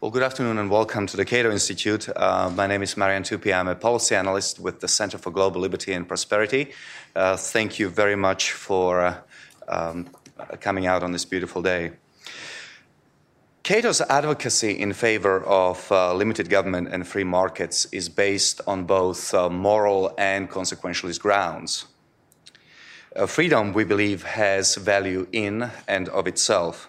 Well, good afternoon and welcome to the Cato Institute. Uh, my name is Marian Tupy. I'm a policy analyst with the Center for Global Liberty and Prosperity. Uh, thank you very much for uh, um, coming out on this beautiful day. Cato's advocacy in favor of uh, limited government and free markets is based on both uh, moral and consequentialist grounds. Uh, freedom, we believe, has value in and of itself,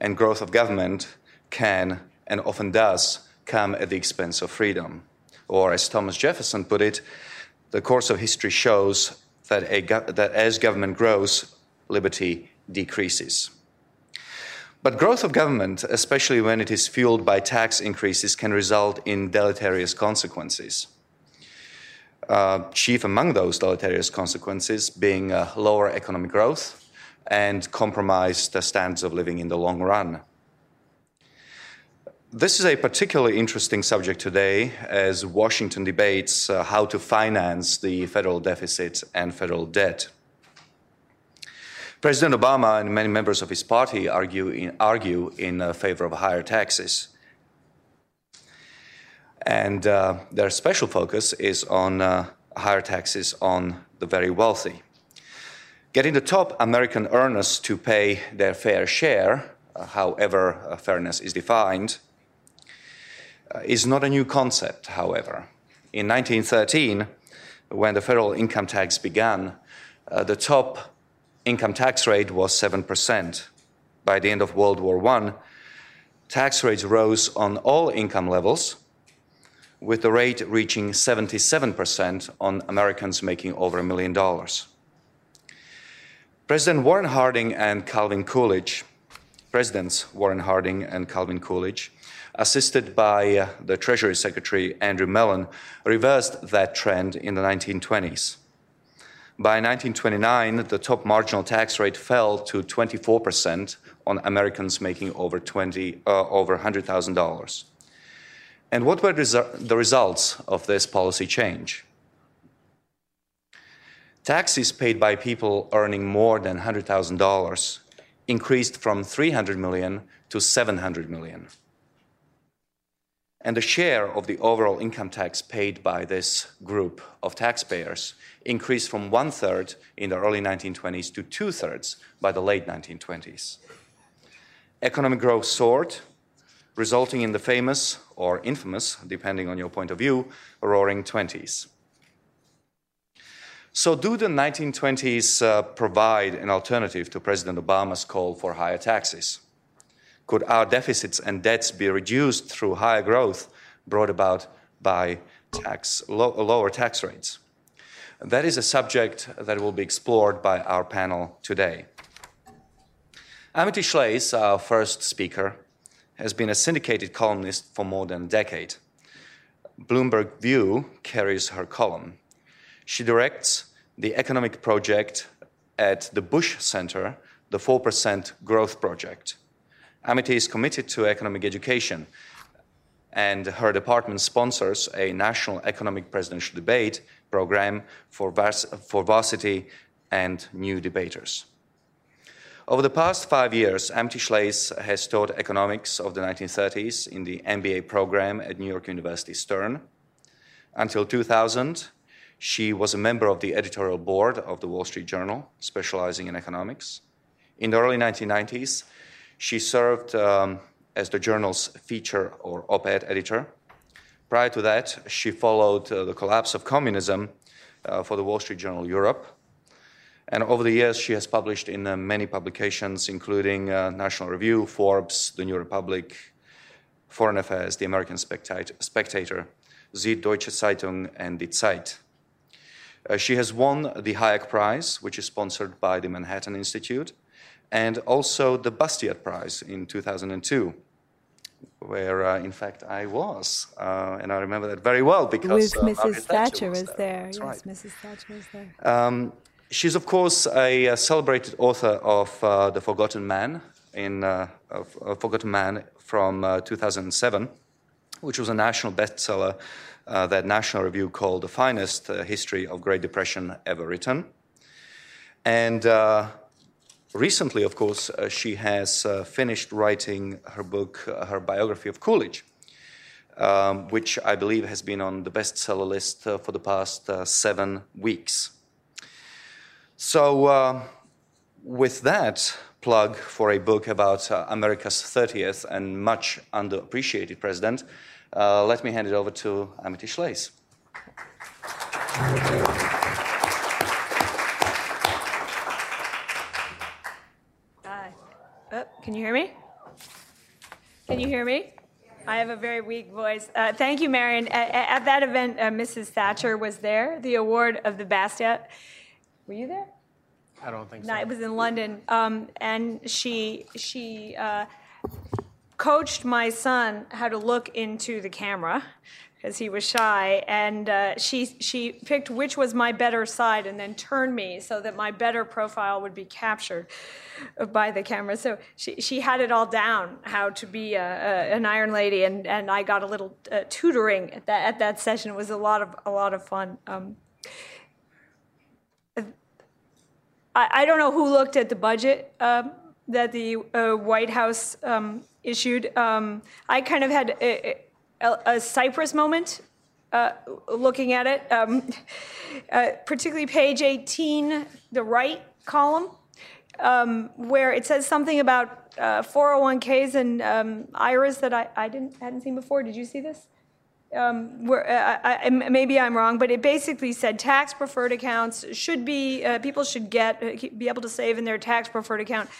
and growth of government can and often does come at the expense of freedom. Or, as Thomas Jefferson put it, the course of history shows that, a, that as government grows, liberty decreases. But growth of government, especially when it is fueled by tax increases, can result in deleterious consequences. Uh, chief among those deleterious consequences being uh, lower economic growth and compromised standards of living in the long run. This is a particularly interesting subject today as Washington debates uh, how to finance the federal deficit and federal debt. President Obama and many members of his party argue in, argue in uh, favor of higher taxes. And uh, their special focus is on uh, higher taxes on the very wealthy. Getting the top American earners to pay their fair share, uh, however uh, fairness is defined, Uh, is not a new concept, however. In 1913, when the federal income tax began, uh, the top income tax rate was 7%. By the end of World War I, tax rates rose on all income levels, with the rate reaching 77% on Americans making over a million dollars. President Warren Harding and Calvin Coolidge, Presidents Warren Harding and Calvin Coolidge, assisted by uh, the Treasury Secretary Andrew Mellon, reversed that trend in the 1920s. By 1929, the top marginal tax rate fell to 24% on Americans making over, 20, uh, over $100,000. And what were the results of this policy change? Taxes paid by people earning more than $100,000 increased from 300 million to 700 million and the share of the overall income tax paid by this group of taxpayers increased from one third in the early 1920s to two thirds by the late 1920s. Economic growth soared, resulting in the famous or infamous, depending on your point of view, roaring 20s. So, do the 1920s uh, provide an alternative to President Obama's call for higher taxes? Could our deficits and debts be reduced through higher growth brought about by tax, lower tax rates? That is a subject that will be explored by our panel today. Amity Shlaes, our first speaker, has been a syndicated columnist for more than a decade. Bloomberg View carries her column. She directs the economic project at the Bush Center, the 4% Growth Project. Amity is committed to economic education, and her department sponsors a national economic presidential debate program for, vers- for varsity and new debaters. Over the past five years, Amity Shlaes has taught economics of the 1930s in the MBA program at New York University Stern. Until 2000, she was a member of the editorial board of the Wall Street Journal, specializing in economics. In the early 1990s, she served um, as the journal's feature or op ed editor. Prior to that, she followed uh, the collapse of communism uh, for the Wall Street Journal Europe. And over the years, she has published in uh, many publications, including uh, National Review, Forbes, The New Republic, Foreign Affairs, The American Spectator, Süddeutsche Zeitung, and Die Zeit. Uh, she has won the Hayek Prize, which is sponsored by the Manhattan Institute, and also the Bastiat Prize in 2002 where uh, in fact I was, uh, and I remember that very well because with uh, Mrs. Thatcher was there. there. Yes, right. Mrs. Thatcher was there. Um, she's of course a, a celebrated author of uh, *The Forgotten Man* in uh, *Forgotten Man* from uh, 2007, which was a national bestseller that National Review called the finest history of Great Depression ever written, and recently, of course, uh, she has uh, finished writing her book, uh, her biography of Coolidge, um, which I believe has been on the bestseller list uh, for the past uh, seven weeks. So, uh, with that plug for a book about America's 30th and much underappreciated president, let me hand it over to Amity Shlaes. Oh, can you hear me? Can you hear me? I have a very weak voice. Uh, thank you, Marian. At, at that event, uh, Mrs. Thatcher was there, the award of the Bastiat. Were you there? I don't think so. No, it was in London, um, and she she uh, coached my son how to look into the camera because he was shy, and uh, she she picked which was my better side, and then turned me so that my better profile would be captured by the camera. So she she had it all down how to be a, a, an Iron Lady, and, and I got a little uh, tutoring at that at that session. It was a lot of a lot of fun. Um, I, I don't know who looked at the budget um, that the uh, White House um, issued. Um, I kind of had. A, a, a Cyprus moment uh, looking at it, um, uh, particularly page 18, the right column, um, where it says something about uh, 401ks and um, IRAs that I, I didn't hadn't seen before. Did you see this? Um, where, uh, I, I, maybe I'm wrong, but it basically said tax preferred accounts should be uh, people should get uh, be able to save in their tax preferred account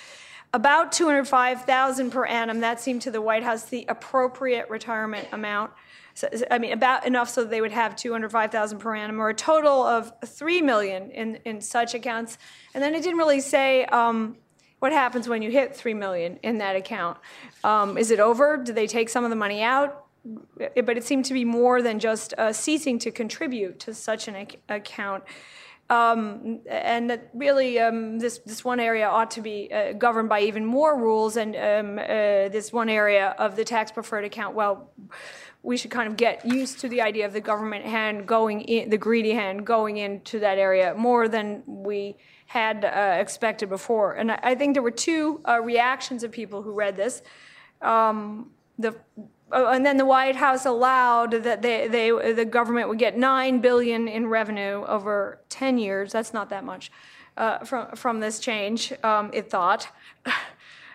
about 205,000 per annum. That seemed to the White House the appropriate retirement amount. So, I mean, about enough so they would have 205,000 per annum, or a total of 3 million in, in such accounts. And then it didn't really say um, what happens when you hit 3 million in that account. Um, is it over? Do they take some of the money out? But it seemed to be more than just uh, ceasing to contribute to such an ac- account. Um, and that really, um, this this one area ought to be uh, governed by even more rules. And um, uh, this one area of the tax preferred account, well, we should kind of get used to the idea of the government hand going in, the greedy hand going into that area more than we had uh, expected before. And I, I, think there were two uh, reactions of people who read this. Um, the and then the White House allowed that they, they, the government would get nine billion in revenue over 10 years. That's not that much uh, from from this change. Um, it thought.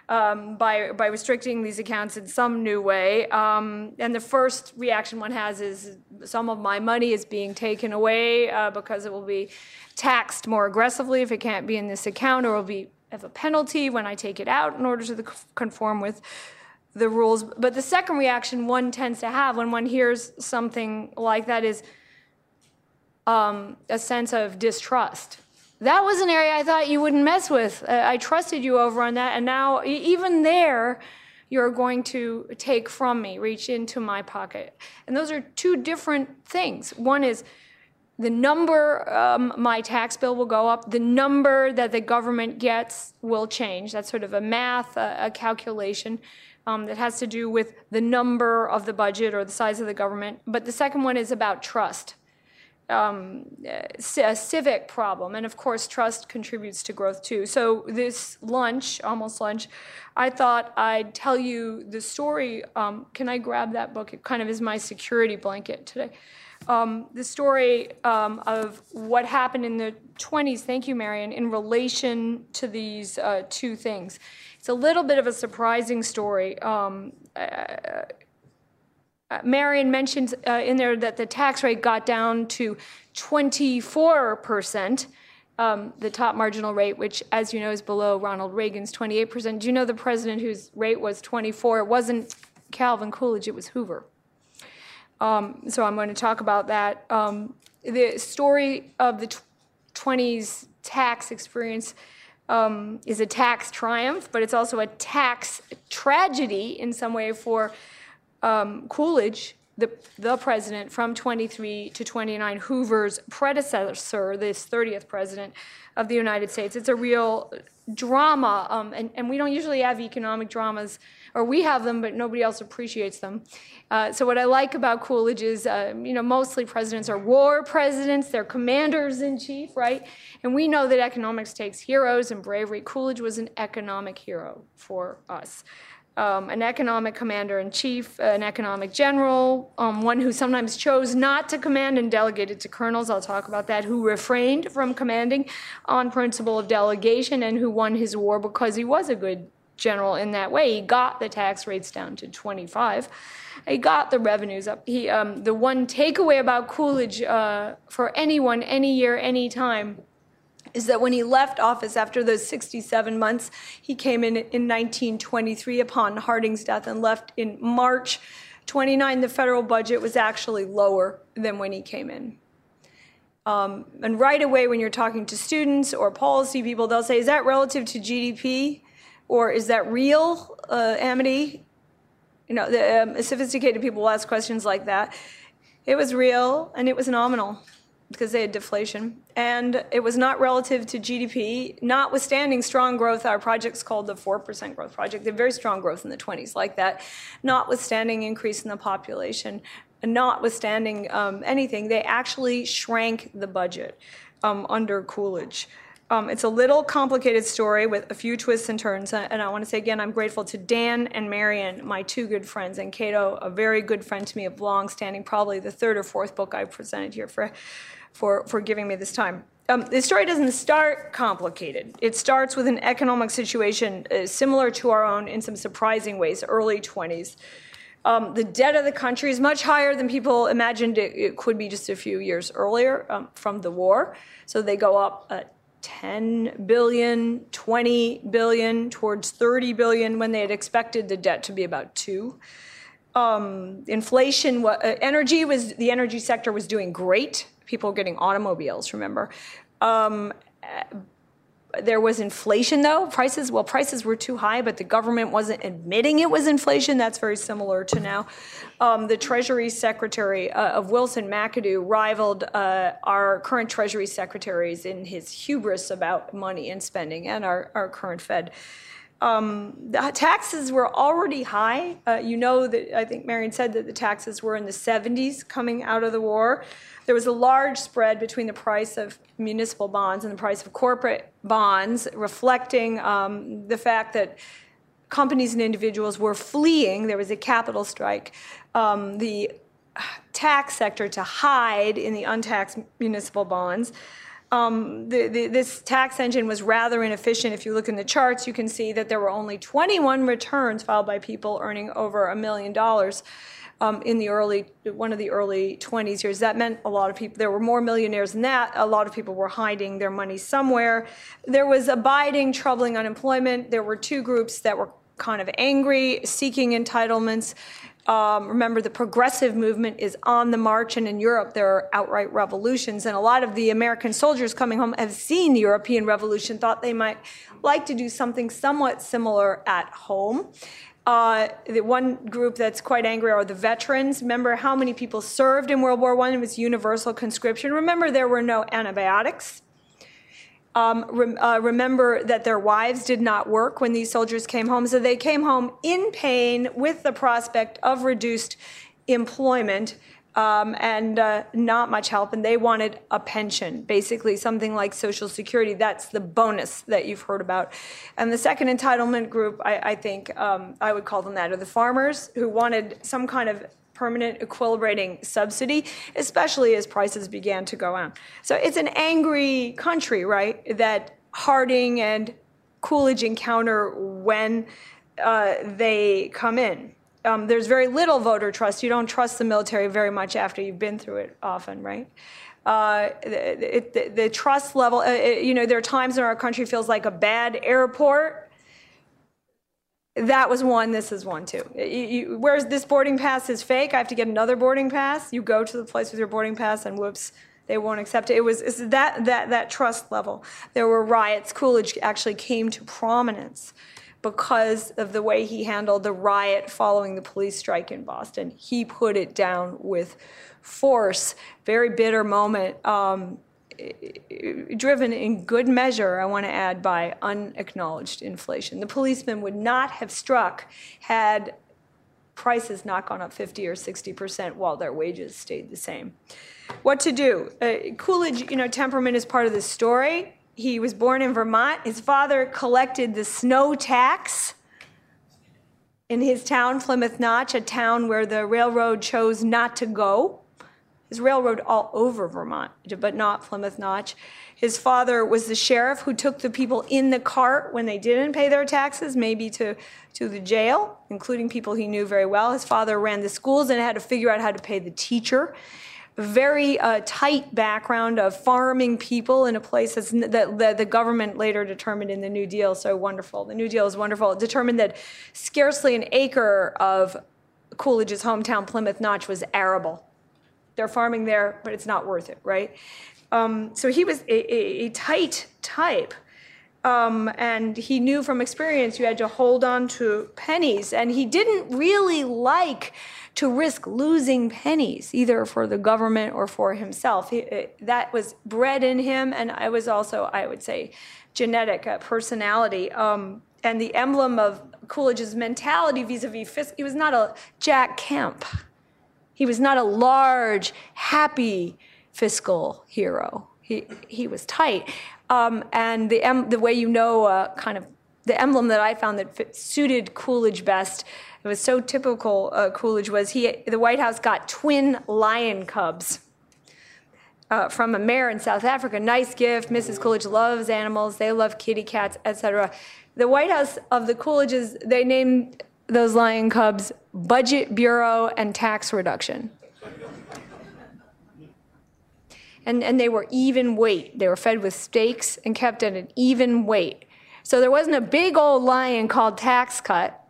Um, by by restricting these accounts in some new way. Um, and the first reaction one has is some of my money is being taken away uh, because it will be taxed more aggressively if it can't be in this account, or will be have a penalty when I take it out in order to conform with the rules. But the second reaction one tends to have when one hears something like that is um, a sense of distrust. That was an area I thought you wouldn't mess with. Uh, I trusted you over on that, and now even there, you're going to take from me, reach into my pocket. And those are two different things. One is the number um, my tax bill will go up, the number that the government gets will change. That's sort of a math, a, a calculation um, that has to do with the number of the budget or the size of the government. But the second one is about trust. Um, a civic problem, and of course, trust contributes to growth too. So, this lunch, almost lunch, I thought I'd tell you the story. Um, can I grab that book? It kind of is my security blanket today. Um, the story um, of what happened in the 20s, thank you, Marian, in relation to these uh, two things. It's a little bit of a surprising story. Um, uh, uh, Marian mentions uh, in there that the tax rate got down to 24%, um, the top marginal rate, which, as you know, is below Ronald Reagan's 28%. Do you know the president whose rate was 24? It wasn't Calvin Coolidge, it was Hoover. Um, so I'm going to talk about that. Um, the story of the 20s tax experience um, is a tax triumph, but it's also a tax tragedy in some way for um, Coolidge the, the president from 23 to 29, Hoover's predecessor, this 30th president of the United States. It's a real drama, um, and, and we don't usually have economic dramas, or we have them, but nobody else appreciates them. Uh, so what I like about Coolidge is, uh, you know, mostly presidents are war presidents, they're commanders in chief, right? And we know that economics takes heroes and bravery. Coolidge was an economic hero for us. Um, an economic commander in chief, an economic general, um, one who sometimes chose not to command and delegated to colonels. I'll talk about that. Who refrained from commanding on principle of delegation and who won his war because he was a good general in that way. He got the tax rates down to 25. He got the revenues up. He, um, the one takeaway about Coolidge uh, for anyone, any year, any time, is that when he left office after those 67 months, he came in in 1923 upon Harding's death and left in March 29. The federal budget was actually lower than when he came in. Um, and right away, when you're talking to students or policy people, they'll say, Is that relative to GDP? Or is that real, uh, Amity? You know, the um, sophisticated people will ask questions like that. It was real and it was nominal because they had deflation. And it was not relative to GDP, notwithstanding strong growth. Our project's called the 4% growth project. They had very strong growth in the 20s, like that, notwithstanding increase in the population, notwithstanding um, anything, they actually shrank the budget um, under Coolidge. Um, it's a little complicated story with a few twists and turns. And I want to say again, I'm grateful to Dan and Marian, my two good friends, and Cato, a very good friend to me of long standing, probably the third or fourth book I've presented here for, for, for giving me this time. Um, the story doesn't start complicated. It starts with an economic situation uh, similar to our own in some surprising ways, early 20s. Um, the debt of the country is much higher than people imagined it, it could be just a few years earlier um, from the war. So they go up uh, 10 billion, 20 billion, towards 30 billion when they had expected the debt to be about two. Um, inflation, uh, energy was the energy sector was doing great. People getting automobiles. Remember, um, there was inflation though. Prices, well, prices were too high, but the government wasn't admitting it was inflation. That's very similar to now. Um, the Treasury Secretary uh, of Wilson McAdoo rivaled uh, our current Treasury secretaries in his hubris about money and spending, and our, our current Fed. Um, the taxes were already high. Uh, you know that I think Marian said that the taxes were in the 70s coming out of the war. There was a large spread between the price of municipal bonds and the price of corporate bonds, reflecting um, the fact that companies and individuals were fleeing. There was a capital strike. Um, the tax sector to hide in the untaxed municipal bonds. Um, the, the, this tax engine was rather inefficient. If you look in the charts, you can see that there were only 21 returns filed by people earning over a million dollars um, in the early one of the early 20s years. That meant a lot of people. There were more millionaires than that. A lot of people were hiding their money somewhere. There was abiding, troubling unemployment. There were two groups that were kind of angry, seeking entitlements. Um, remember, the progressive movement is on the march, and in Europe, there are outright revolutions. And a lot of the American soldiers coming home have seen the European Revolution, thought they might like to do something somewhat similar at home. Uh, the one group that's quite angry are the veterans. Remember how many people served in World War I? It was universal conscription. Remember, there were no antibiotics. Um, uh, remember that their wives did not work when these soldiers came home, so they came home in pain with the prospect of reduced employment um, and uh, not much help. And they wanted a pension, basically something like Social Security. That's the bonus that you've heard about. And the second entitlement group, I, I think um, I would call them that, are the farmers who wanted some kind of permanent equilibrating subsidy, especially as prices began to go up. So it's an angry country, right, that Harding and Coolidge encounter when uh, they come in. Um, there's very little voter trust. You don't trust the military very much after you've been through it often, right? Uh, it, the, the, trust level, uh, it, you know, there are times when our country feels like a bad airport that was one. This is one too. You, you, whereas this boarding pass is fake, I have to get another boarding pass. You go to the place with your boarding pass, and whoops, they won't accept it. It was that that that trust level. There were riots. Coolidge actually came to prominence because of the way he handled the riot following the police strike in Boston. He put it down with force. Very bitter moment. Um, driven in good measure, I want to add, by unacknowledged inflation. The policemen would not have struck had prices not gone up 50 or 60 percent while their wages stayed the same. What to do? Uh, Coolidge, you know, temperament is part of the story. He was born in Vermont. His father collected the snow tax in his town, Plymouth Notch, a town where the railroad chose not to go. His railroad all over Vermont, but not Plymouth Notch. His father was the sheriff who took the people in the cart when they didn't pay their taxes, maybe to, to the jail, including people he knew very well. His father ran the schools and had to figure out how to pay the teacher very uh, tight background of farming people in a place that, that the government later determined in the New Deal so wonderful. The New Deal is wonderful. It determined that scarcely an acre of Coolidge's hometown, Plymouth Notch, was arable. They're farming there, but it's not worth it, right? Um, so he was a, a, a tight type. Um, and he knew from experience you had to hold on to pennies. And he didn't really like to risk losing pennies, either for the government or for himself. He, it, that was bred in him, and I was also, I would say, genetic uh, personality. Um, and the emblem of Coolidge's mentality vis-a-vis fiscal, he was not a Jack Kemp. He was not a large, happy fiscal hero. He, he was tight. Um, and the, the way you know uh, kind of the emblem that I found that fit, suited Coolidge best it was so typical uh, Coolidge was he the White House got twin lion cubs uh, from a mayor in South Africa. Nice gift. Mrs. Coolidge loves animals. They love kitty cats, etc. The White House of the Coolidges they named those lion cubs Budget Bureau and Tax Reduction. And, and they were even weight. They were fed with steaks and kept at an even weight. So there wasn't a big old lion called tax cut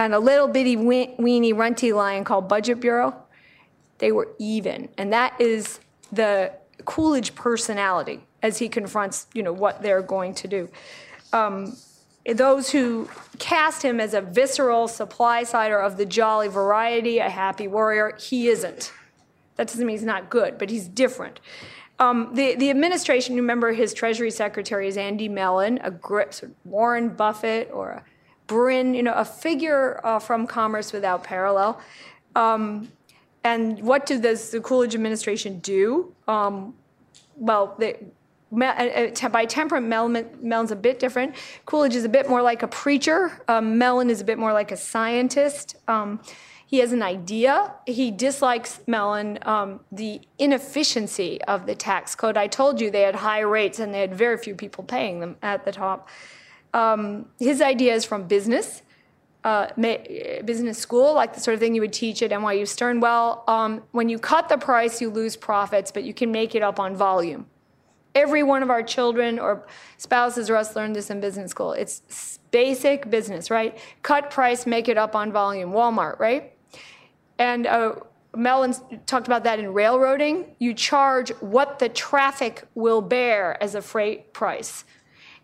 and a little bitty weeny runty lion called Budget Bureau, they were even. And that is the Coolidge personality as he confronts, you know, what they're going to do. Um, those who cast him as a visceral supply sider of the jolly variety, a happy warrior, he isn't. That doesn't mean he's not good, but he's different. Um, the, the administration, you remember his Treasury Secretary is Andy Mellon, a sort of Warren Buffett or a Brin, you know, a figure uh, from Commerce Without Parallel. Um, and what did this, the Coolidge administration do? Um, well, they, by temperament, Mellon, Mellon's a bit different. Coolidge is a bit more like a preacher. Um, Mellon is a bit more like a scientist. Um, he has an idea. He dislikes Mellon um, the inefficiency of the tax code. I told you they had high rates and they had very few people paying them at the top. Um, his idea is from business, uh, business school, like the sort of thing you would teach at NYU Stern. Well, um, when you cut the price, you lose profits, but you can make it up on volume. Every one of our children or spouses or us learned this in business school. It's basic business, right? Cut price, make it up on volume. Walmart, right? And uh, talked about that in railroading. You charge what the traffic will bear as a freight price.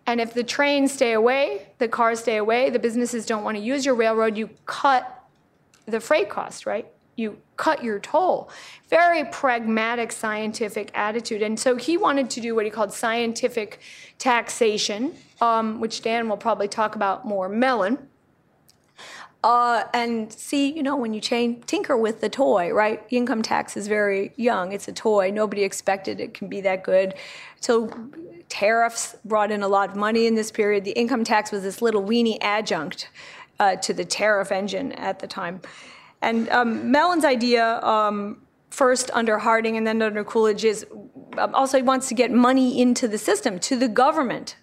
And if the trains stay away, the cars stay away, the businesses don't want to use your railroad, you cut the freight cost, right? You cut your toll. Very pragmatic scientific attitude. And so he wanted to do what he called scientific taxation, um, which Dan will probably talk about more. Mellon. Uh, and see, you know, when you change, tinker with the toy, right? Income tax is very young. It's a toy. Nobody expected it can be that good. So tariffs brought in a lot of money in this period. The income tax was this little weeny adjunct uh, to the tariff engine at the time. And um, Mellon's idea, um, first under Harding and then under Coolidge, is um, also he wants to get money into the system, to the government.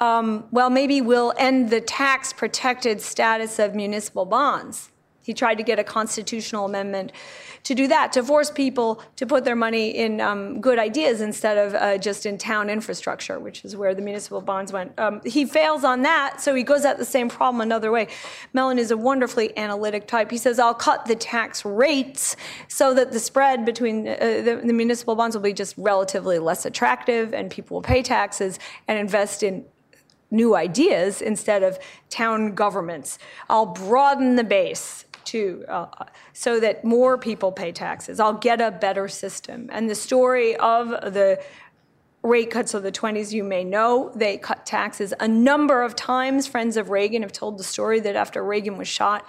Um, well, maybe we'll end the tax protected status of municipal bonds. He tried to get a constitutional amendment to do that, to force people to put their money in um, good ideas instead of uh, just in town infrastructure, which is where the municipal bonds went. Um, he fails on that, so he goes at the same problem another way. Mellon is a wonderfully analytic type. He says, I'll cut the tax rates so that the spread between uh, the, the municipal bonds will be just relatively less attractive and people will pay taxes and invest in new ideas instead of town governments. I'll broaden the base to uh, so that more people pay taxes. I'll get a better system. And the story of the rate cuts of the 20s, you may know, they cut taxes a number of times. Friends of Reagan have told the story that after Reagan was shot,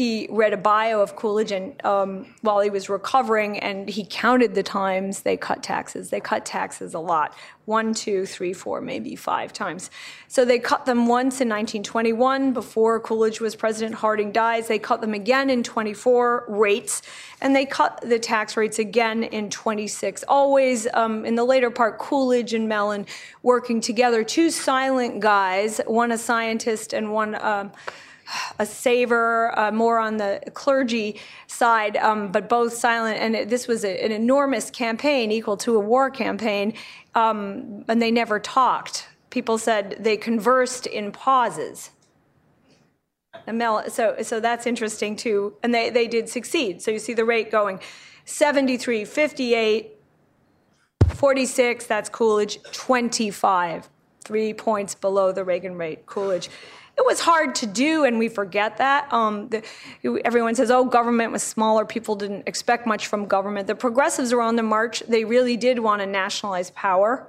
he read a bio of Coolidge and um, while he was recovering, and he counted the times they cut taxes. They cut taxes a lot one, two, three, four, maybe five times. So they cut them once in 1921 before Coolidge was president. Harding dies. They cut them again in 24 rates, and they cut the tax rates again in 26. Always um, in the later part, Coolidge and Mellon working together. Two silent guys, one a scientist and one. Um, a saver, uh, more on the clergy side, um, but both silent. And it, this was a, an enormous campaign, equal to a war campaign, um, and they never talked. People said they conversed in pauses. So, so that's interesting too. And they, they did succeed. So you see the rate going 73, 58, 46, that's Coolidge, 25, three points below the Reagan rate, Coolidge it was hard to do, and we forget that. Um, the, everyone says, oh, government was smaller. People didn't expect much from government. The progressives were on the march. They really did want to nationalize power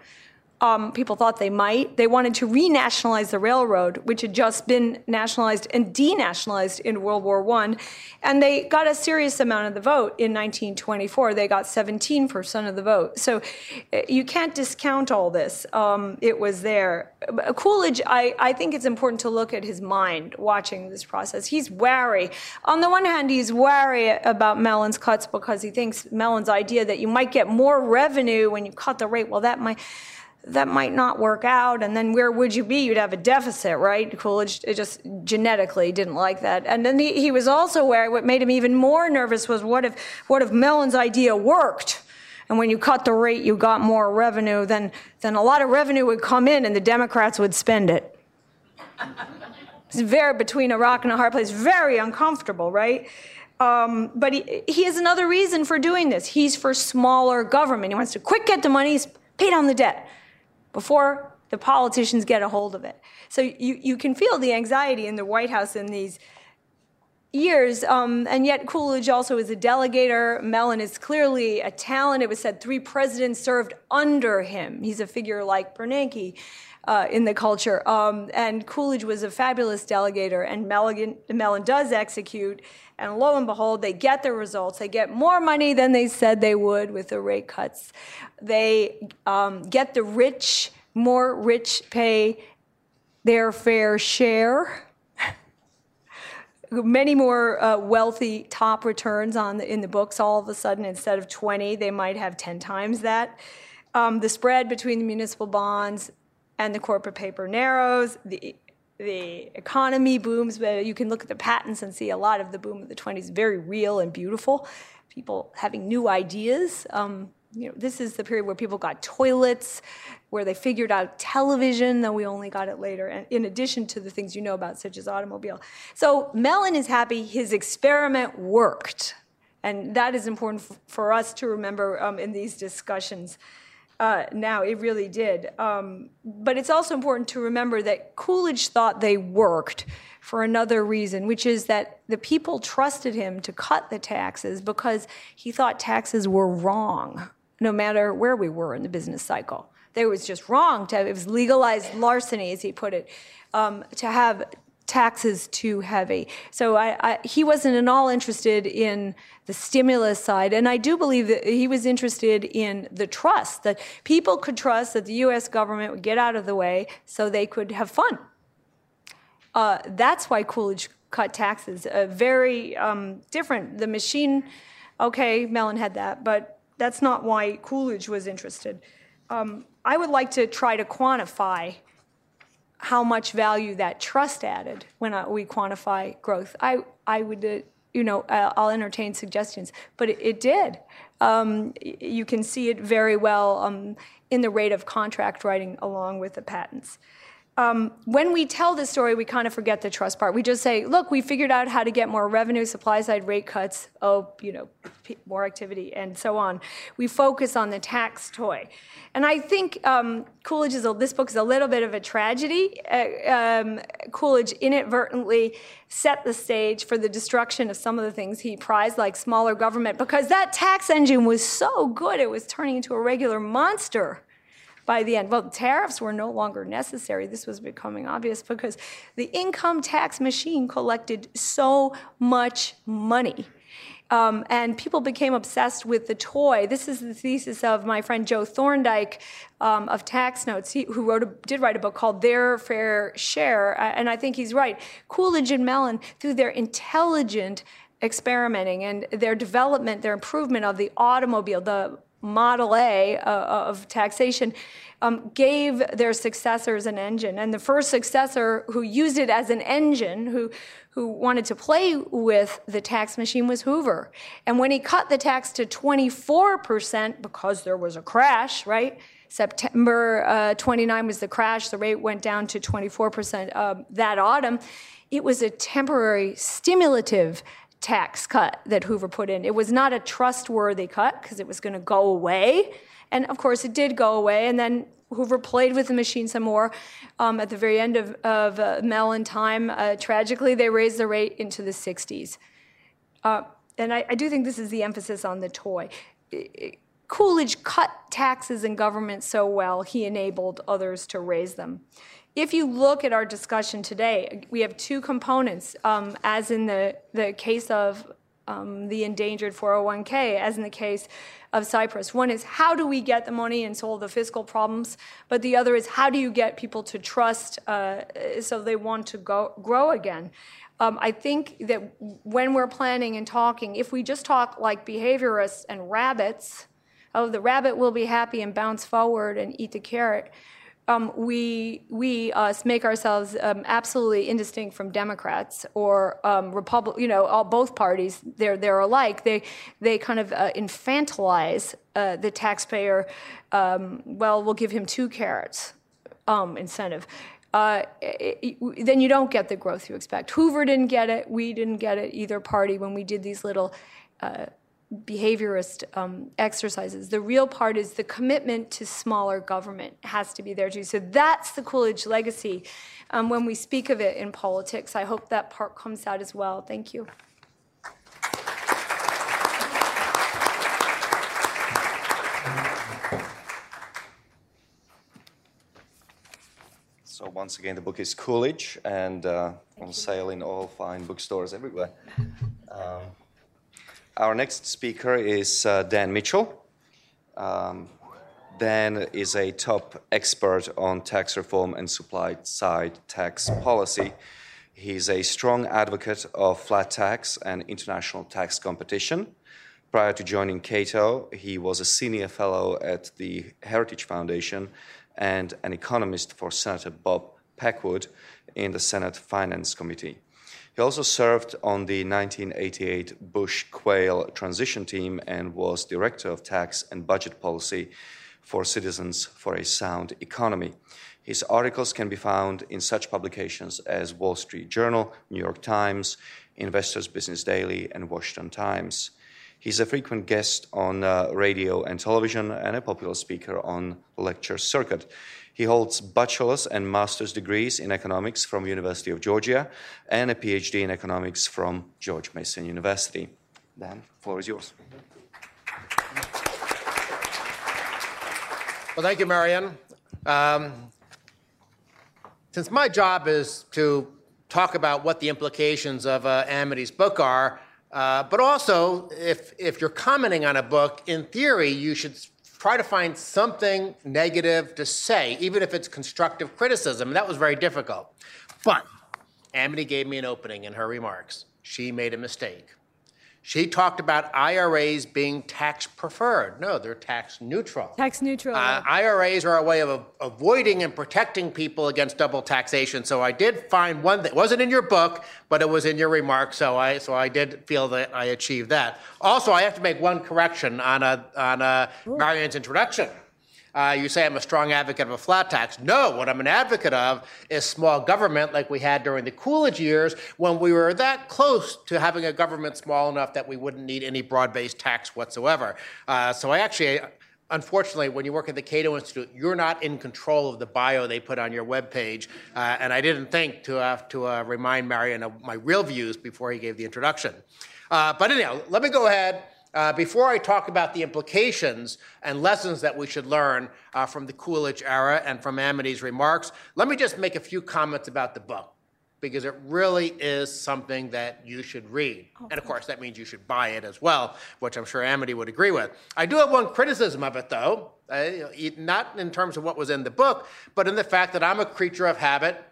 um, people thought they might. They wanted to renationalize the railroad, which had just been nationalized and denationalized in World War I. And they got a serious amount of the vote in 1924. They got 17% of the vote. So uh, you can't discount all this. Um, it was there. Coolidge, I, I think it's important to look at his mind watching this process. He's wary. On the one hand, he's wary about Mellon's cuts because he thinks Mellon's idea that you might get more revenue when you cut the rate, well, that might that might not work out. And then where would you be? You'd have a deficit, right? Coolidge just genetically didn't like that. And then he, he was also where what made him even more nervous was what if, what if Mellon's idea worked? And when you cut the rate, you got more revenue, then, then a lot of revenue would come in and the Democrats would spend it. it's very between a rock and a hard place, very uncomfortable, right? Um, but he, he has another reason for doing this. He's for smaller government. He wants to quick get the money, pay down the debt before the politicians get a hold of it. So you, you can feel the anxiety in the White House in these years, um, and yet Coolidge also is a delegator. Mellon is clearly a talent. It was said three presidents served under him. He's a figure like Bernanke. Uh, in the culture. Um, and Coolidge was a fabulous delegator, and Mellon, Mellon does execute. And lo and behold, they get the results. They get more money than they said they would with the rate cuts. They um, get the rich, more rich pay their fair share. Many more uh, wealthy top returns on the, in the books. All of a sudden, instead of 20, they might have 10 times that. Um, the spread between the municipal bonds and the corporate paper narrows. The the economy booms. But you can look at the patents and see a lot of the boom of the 20s very real and beautiful. People having new ideas. Um, you know, this is the period where people got toilets, where they figured out television, though we only got it later, and in addition to the things you know about, such as automobile. So Mellon is happy his experiment worked. And that is important for us to remember um, in these discussions. Uh, now, it really did. Um, but it's also important to remember that Coolidge thought they worked for another reason, which is that the people trusted him to cut the taxes because he thought taxes were wrong no matter where we were in the business cycle. They was just wrong to have, it was legalized larceny, as he put it, um, to have taxes too heavy. So I, I, he wasn't at all interested in the stimulus side, and I do believe that he was interested in the trust that people could trust that the U.S. government would get out of the way so they could have fun. Uh, that's why Coolidge cut taxes. Uh, very um, different. The machine, okay, Mellon had that, but that's not why Coolidge was interested. Um, I would like to try to quantify how much value that trust added when I, we quantify growth. I, I would, uh, you know, I'll entertain suggestions, but it, it did. Um, you can see it very well um, in the rate of contract writing along with the patents. Um, when we tell the story, we kind of forget the trust part. We just say, look, we figured out how to get more revenue, supply side rate cuts, oh, you know, more activity, and so on. We focus on the tax toy. And I think um, Coolidge is a, this book is a little bit of a tragedy. Uh, um, Coolidge inadvertently set the stage for the destruction of some of the things he prized, like smaller government, because that tax engine was so good, it was turning into a regular monster by the end. Well, tariffs were no longer necessary. This was becoming obvious because the income tax machine collected so much money. Um, and people became obsessed with the toy. This is the thesis of my friend Joe Thorndike um, of Tax Notes, he, who wrote a, did write a book called Their Fair Share. And I think he's right. Coolidge and Mellon, through their intelligent experimenting and their development, their improvement of the automobile, the Model A uh, uh, of taxation, um, gave their successors an engine. And the first successor who used it as an engine, who, who wanted to play with the tax machine, was Hoover. And when he cut the tax to 24% because there was a crash, right? September uh, 29 was the crash, the rate went down to 24% uh, that autumn. It was a temporary stimulative tax cut that Hoover put in. It was not a trustworthy cut because it was going to go away. And of course, it did go away. And then Hoover played with the machine some more. Um, at the very end of, of uh, Mellon time, uh, tragically, they raised the rate into the 60s. Uh, and I, I, do think this is the emphasis on the toy. Coolidge cut taxes in government so well, he enabled others to raise them. If you look at our discussion today, we have two components, um, as in the, the case of um, the endangered 401k, as in the case of Cyprus. One is how do we get the money and solve the fiscal problems, but the other is how do you get people to trust uh, so they want to go, grow again. Um, I think that when we're planning and talking, if we just talk like behaviorists and rabbits, oh, the rabbit will be happy and bounce forward and eat the carrot um, we we us make ourselves um, absolutely indistinct from Democrats or um, Republic. You know, all both parties they're they're alike. They they kind of uh, infantilize uh, the taxpayer. Um, well, we'll give him two carrots um, incentive. Uh, it, it, then you don't get the growth you expect. Hoover didn't get it. We didn't get it. Either party when we did these little uh, behaviorist um, exercises. The real part is the commitment to smaller government has to be there too. So that's the Coolidge legacy. Um, when we speak of it in politics, I hope that part comes out as well. Thank you. So once again, the book is Coolidge and uh, on sale in all fine bookstores everywhere. Um, our next speaker is uh, Dan Mitchell. Um, Dan is a top expert on tax reform and supply side tax policy. He's a strong advocate of flat tax and international tax competition. Prior to joining Cato, he was a senior fellow at the Heritage Foundation and an economist for Senator Bob Packwood in the Senate Finance Committee. He also served on the 1988 Bush Quayle transition team and was director of tax and budget policy for Citizens for a Sound Economy. His articles can be found in such publications as Wall Street Journal, New York Times, Investors Business Daily, and Washington Times. He's a frequent guest on uh, radio and television and a popular speaker on lecture circuit. He holds bachelor's and master's degrees in economics from University of Georgia and a PhD in economics from George Mason University. Dan, floor is yours. Well, thank you, Marian. Um, since my job is to talk about what the implications of uh, Amity's book are, uh, but also if, if you're commenting on a book, in theory, you should try to find something negative to say, even if it's constructive criticism. that was very difficult. But Amity gave me an opening in her remarks. She made a mistake. She talked about IRAs being tax preferred. No, they're tax neutral. Tax neutral. Uh, IRAs are a way of avoiding and protecting people against double taxation. So I did find one that wasn't in your book, but it was in your remarks. So I so I did feel that I achieved that. Also, I have to make one correction on a on a Marian's introduction. Uh, you say I'm a strong advocate of a flat tax. No, what I'm an advocate of is small government like we had during the Coolidge years when we were that close to having a government small enough that we wouldn't need any broad based tax whatsoever. Uh, so I actually unfortunately, when you work at the Cato Institute, you're not in control of the bio they put on your webpage. Uh, and I didn't think to have to uh, remind Marian of my real views before he gave the introduction. Uh, but anyhow, let me go ahead. Uh, before I talk about the implications and lessons that we should learn uh, from the Coolidge era and from Amity's remarks, let me just make a few comments about the book because it really is something that you should read. And of course, that means you should buy it as well, which I'm sure Amity would agree with. I do have one criticism of it, though, uh, not in terms of what was in the book, but in the fact that I'm a creature of habit,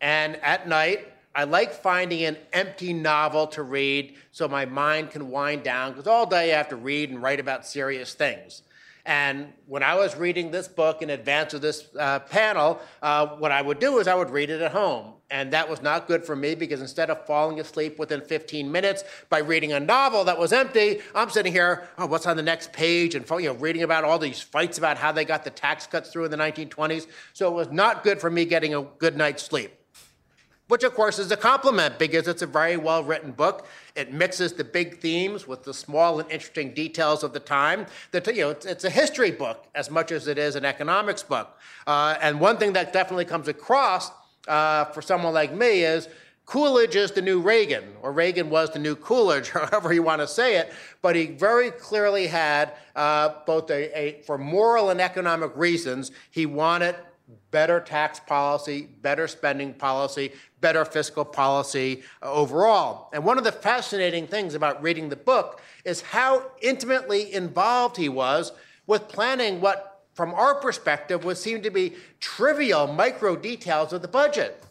and at night, I like finding an empty novel to read so my mind can wind down, because all day I have to read and write about serious things. And when I was reading this book in advance of this uh, panel, uh, what I would do is I would read it at home. And that was not good for me because instead of falling asleep within 15 minutes by reading a novel that was empty, I'm sitting here, oh, what's on the next page? And you know, reading about all these fights about how they got the tax cuts through in the 1920s. So it was not good for me getting a good night's sleep which of course is a compliment because it's a very well written book. It mixes the big themes with the small and interesting details of the time. That you know, it's, a history book as much as it is an economics book. Uh, and one thing that definitely comes across uh, for someone like me is Coolidge is the new Reagan, or Reagan was the new Coolidge, however you want to say it. But he very clearly had uh, both a, a, for moral and economic reasons, he wanted better tax policy, better spending policy, better fiscal policy uh, overall. And one of the fascinating things about reading the book is how intimately involved he was with planning what, from our perspective, would seem to be trivial micro details of the budget.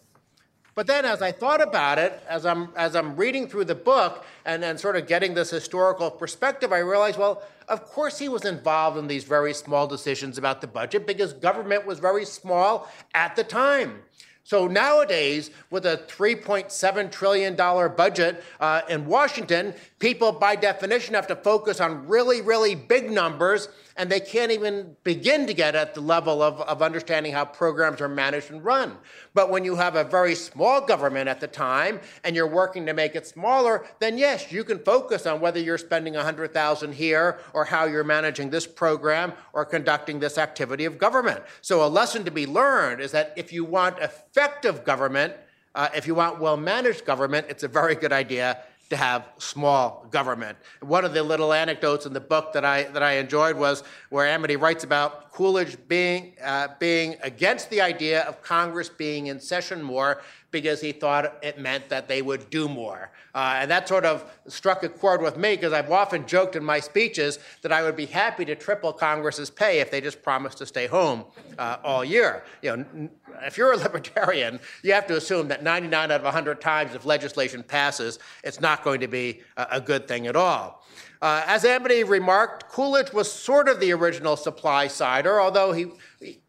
But then, as I thought about it, as I'm, as I'm reading through the book and, and sort of getting this historical perspective, I realized, well, of course he was involved in these very small decisions about the budget because government was very small at the time. So nowadays, with a $3.7 trillion budget uh, in Washington, people by definition have to focus on really, really big numbers, and they can't even begin to get at the level of, of understanding how programs are managed and run. But when you have a very small government at the time and you're working to make it smaller, then yes, you can focus on whether you're spending 100,000 here or how you're managing this program or conducting this activity of government. So a lesson to be learned is that if you want effective government, uh, if you want well managed government, it's a very good idea to have small government. One of the little anecdotes in the book that I that I enjoyed was where Amity writes about Coolidge being uh, being against the idea of Congress being in session more because he thought it meant that they would do more. Uh, and that sort of struck a chord with me because I've often joked in my speeches that I would be happy to triple Congress's pay if they just promised to stay home uh, all year. You know, if you're a libertarian, you have to assume that 99 out of 100 times if legislation passes, it's not going to be a, a good thing at all. Uh, as Amity remarked, Coolidge was sort of the original supply sider, although he, he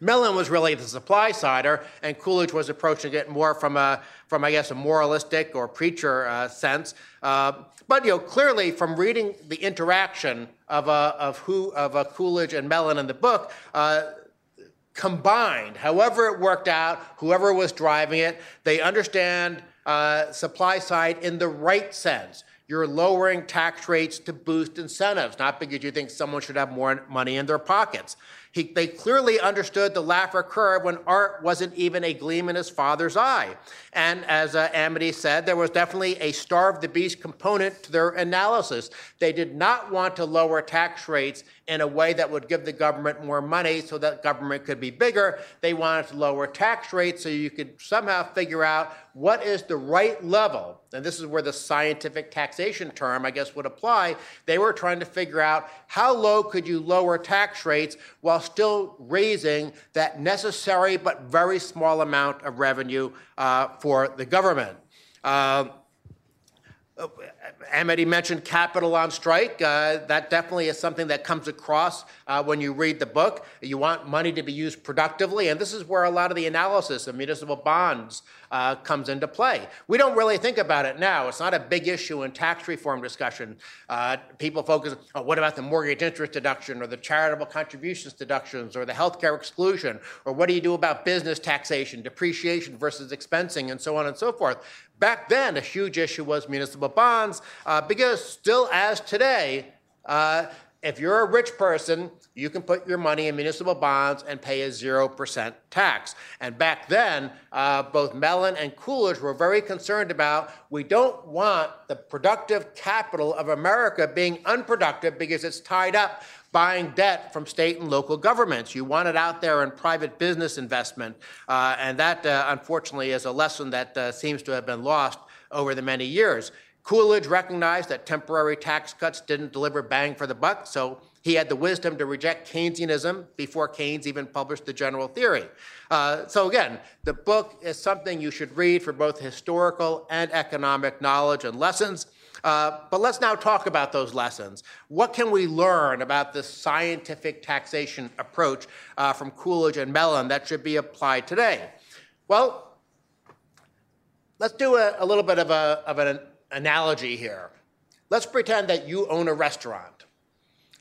Mellon was really the supply sider, and Coolidge was approaching it more from a, from I guess, a moralistic or preacher uh, sense. Uh, but you know, clearly from reading the interaction of a, of who of a Coolidge and Mellon in the book, uh, combined, however it worked out, whoever was driving it, they understand uh, supply side in the right sense. You're lowering tax rates to boost incentives, not because you think someone should have more money in their pockets. He, they clearly understood the Laffer curve when Art wasn't even a gleam in his father's eye. And as uh, Amity said, there was definitely a starve the beast component to their analysis. They did not want to lower tax rates in a way that would give the government more money so that government could be bigger. They wanted to lower tax rates so you could somehow figure out what is the right level. And this is where the scientific taxation term, I guess, would apply. They were trying to figure out how low could you lower tax rates while still raising that necessary but very small amount of revenue uh, for the government. Uh, Amity mentioned capital on strike. Uh, that definitely is something that comes across uh, when you read the book. You want money to be used productively, and this is where a lot of the analysis of municipal bonds uh, comes into play. We don't really think about it now. It's not a big issue in tax reform discussion. Uh, people focus on what about the mortgage interest deduction or the charitable contributions deductions or the healthcare exclusion or what do you do about business taxation, depreciation versus expensing, and so on and so forth. Back then, a huge issue was municipal bonds uh, because, still as today, uh, if you're a rich person, you can put your money in municipal bonds and pay a 0% tax. And back then, uh, both Mellon and Coolidge were very concerned about we don't want the productive capital of America being unproductive because it's tied up buying debt from state and local governments. You want it out there in private business investment. Uh, and that, uh, unfortunately, is a lesson that uh, seems to have been lost over the many years. Coolidge recognized that temporary tax cuts didn't deliver bang for the buck, so he had the wisdom to reject Keynesianism before Keynes even published the general theory. Uh, so, again, the book is something you should read for both historical and economic knowledge and lessons. Uh, but let's now talk about those lessons. What can we learn about this scientific taxation approach uh, from Coolidge and Mellon that should be applied today? Well, let's do a, a little bit of, a, of an analogy here. Let's pretend that you own a restaurant.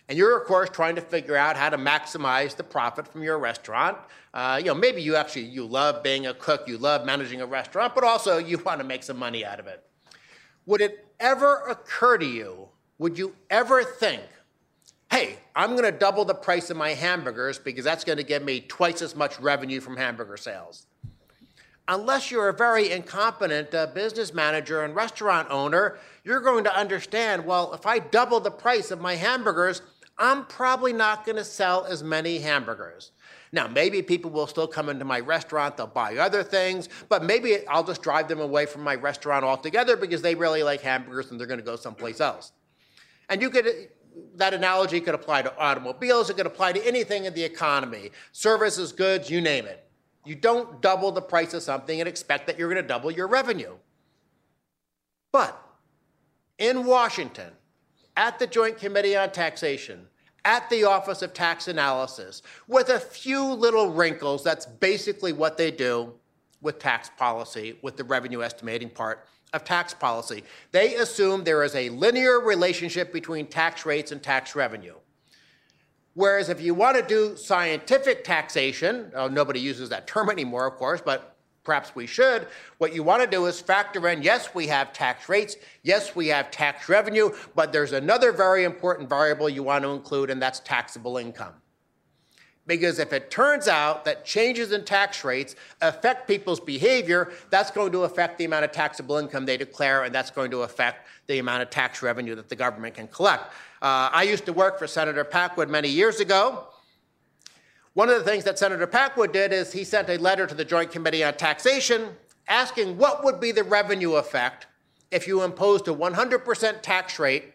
And you're, of course, trying to figure out how to maximize the profit from your restaurant. Uh, you know, maybe you actually you love being a cook, you love managing a restaurant, but also you want to make some money out of it. Would it ever occur to you, would you ever think, hey, I'm going to double the price of my hamburgers because that's going to give me twice as much revenue from hamburger sales? Unless you're a very incompetent uh, business manager and restaurant owner, you're going to understand well, if I double the price of my hamburgers, I'm probably not going to sell as many hamburgers. Now, maybe people will still come into my restaurant, they'll buy other things, but maybe I'll just drive them away from my restaurant altogether because they really like hamburgers and they're going to go someplace else. And you could, that analogy could apply to automobiles, it could apply to anything in the economy services, goods, you name it. You don't double the price of something and expect that you're going to double your revenue. But in Washington, at the Joint Committee on Taxation, at the Office of Tax Analysis with a few little wrinkles. That's basically what they do with tax policy, with the revenue estimating part of tax policy. They assume there is a linear relationship between tax rates and tax revenue. Whereas if you want to do scientific taxation, oh, nobody uses that term anymore, of course, but perhaps we should. What you want to do is factor in yes, we have tax rates, yes, we have tax revenue, but there's another very important variable you want to include, and that's taxable income. Because if it turns out that changes in tax rates affect people's behavior, that's going to affect the amount of taxable income they declare, and that's going to affect the amount of tax revenue that the government can collect. Uh, I used to work for Senator Packwood many years ago. One of the things that Senator Packwood did is he sent a letter to the Joint Committee on Taxation asking what would be the revenue effect if you imposed a 100% tax rate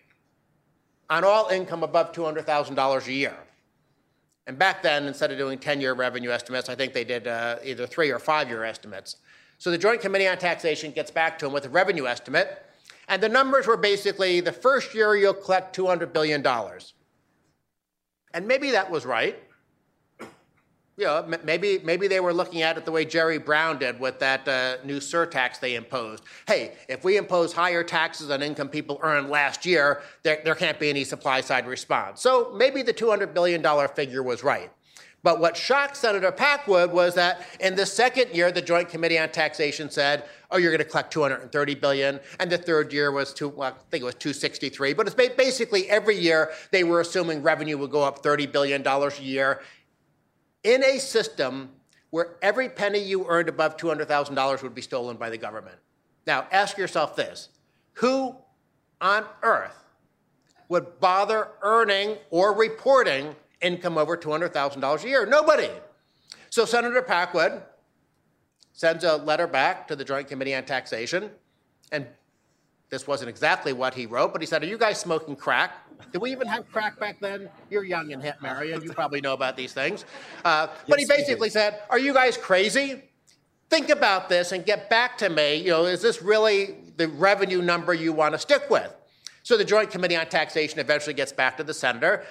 on all income above $200,000 a year. And back then, instead of doing 10 year revenue estimates, I think they did uh, either three or five year estimates. So the Joint Committee on Taxation gets back to them with a revenue estimate. And the numbers were basically the first year you'll collect $200 billion. And maybe that was right you know, maybe maybe they were looking at it the way Jerry Brown did with that uh, new surtax they imposed. Hey, if we impose higher taxes on income people earned last year, there, there can't be any supply side response. So maybe the $200 billion figure was right. But what shocked Senator Packwood was that in the second year, the Joint Committee on Taxation said, "Oh, you're going to collect 230 billion," and the third year was two, well, I think it was 263. But it's basically every year they were assuming revenue would go up 30 billion dollars a year, in a system where every penny you earned above $200,000 would be stolen by the government. Now, ask yourself this who on earth would bother earning or reporting income over $200,000 a year? Nobody. So Senator Packwood sends a letter back to the Joint Committee on Taxation and this wasn't exactly what he wrote, but he said, Are you guys smoking crack? Did we even have crack back then? You're young and hip, Marian. You probably know about these things. Uh, but he basically said, Are you guys crazy? Think about this and get back to me. You know, is this really the revenue number you want to stick with? So the Joint Committee on Taxation eventually gets back to the senator.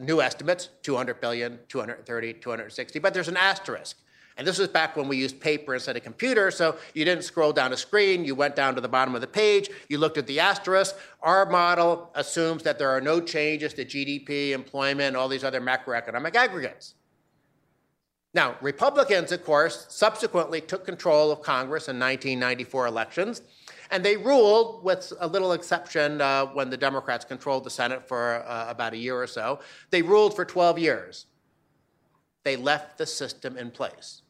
New estimates 200 billion, 230, 260, but there's an asterisk. And this was back when we used paper instead of computer, so you didn't scroll down a screen, you went down to the bottom of the page, you looked at the asterisk. Our model assumes that there are no changes to GDP, employment, all these other macroeconomic aggregates. Now, Republicans, of course, subsequently took control of Congress in 1994 elections, and they ruled, with a little exception uh, when the Democrats controlled the Senate for uh, about a year or so, they ruled for 12 years. They left the system in place.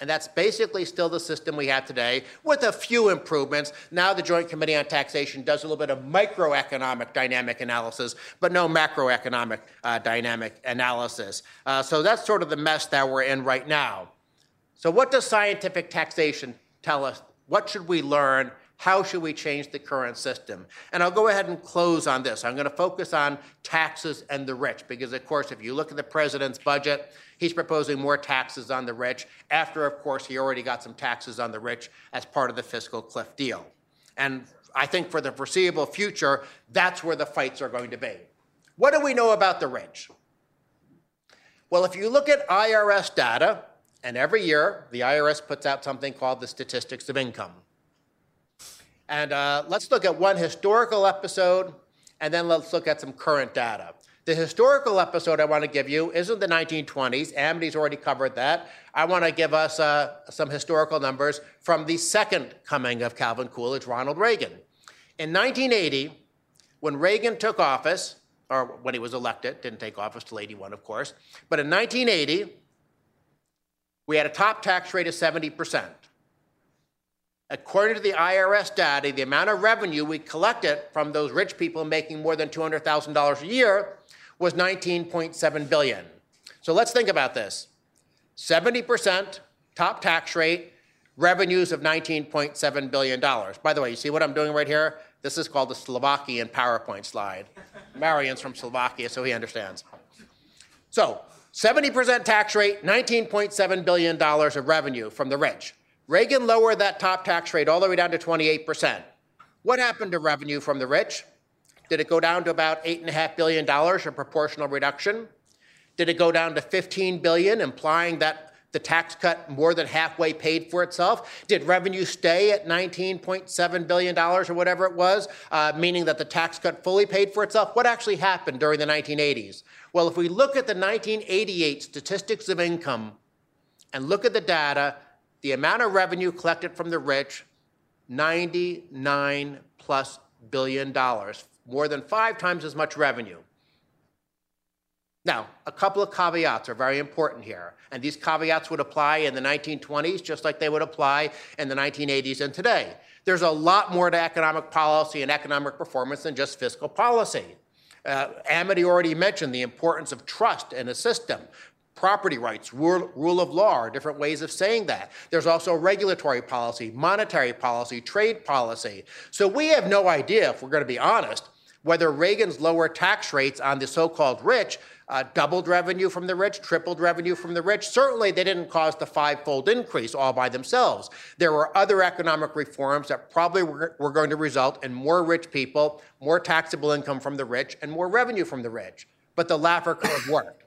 And that's basically still the system we have today with a few improvements. Now the Joint Committee on Taxation does a little bit of microeconomic dynamic analysis, but no macroeconomic uh, dynamic analysis. Uh, so that's sort of the mess that we're in right now. So, what does scientific taxation tell us? What should we learn? How should we change the current system? And I'll go ahead and close on this. I'm going to focus on taxes and the rich because, of course, if you look at the president's budget, He's proposing more taxes on the rich, after, of course, he already got some taxes on the rich as part of the fiscal cliff deal. And I think for the foreseeable future, that's where the fights are going to be. What do we know about the rich? Well, if you look at IRS data, and every year the IRS puts out something called the Statistics of Income. And uh, let's look at one historical episode, and then let's look at some current data. The historical episode I want to give you isn't the 1920s. Amity's already covered that. I want to give us uh, some historical numbers from the second coming of Calvin Coolidge, Ronald Reagan. In 1980, when Reagan took office, or when he was elected, didn't take office till 81, of course, but in 1980, we had a top tax rate of 70%. According to the IRS data, the amount of revenue we collected from those rich people making more than $200,000 a year was 19.7 billion. So let's think about this. 70% top tax rate, revenues of 19.7 billion dollars. By the way, you see what I'm doing right here? This is called the Slovakian PowerPoint slide. Marian's from Slovakia, so he understands. So, 70% tax rate, $19.7 billion of revenue from the rich. Reagan lowered that top tax rate all the way down to 28%. What happened to revenue from the rich? Did it go down to about $8.5 billion, a proportional reduction? Did it go down to 15 billion, implying that the tax cut more than halfway paid for itself? Did revenue stay at $19.7 billion or whatever it was, uh, meaning that the tax cut fully paid for itself? What actually happened during the 1980s? Well, if we look at the 1988 statistics of income and look at the data, the amount of revenue collected from the rich, 99 plus billion dollars, more than five times as much revenue. Now, a couple of caveats are very important here, and these caveats would apply in the 1920s just like they would apply in the 1980s and today. There's a lot more to economic policy and economic performance than just fiscal policy. Uh, Amity already mentioned the importance of trust in a system property rights, rule, rule of law are different ways of saying that. There's also regulatory policy, monetary policy, trade policy. So we have no idea, if we're going to be honest, whether Reagan's lower tax rates on the so called rich uh, doubled revenue from the rich, tripled revenue from the rich. Certainly, they didn't cause the five-fold increase all by themselves. There were other economic reforms that probably were, were going to result in more rich people, more taxable income from the rich, and more revenue from the rich. But the Laffer curve worked.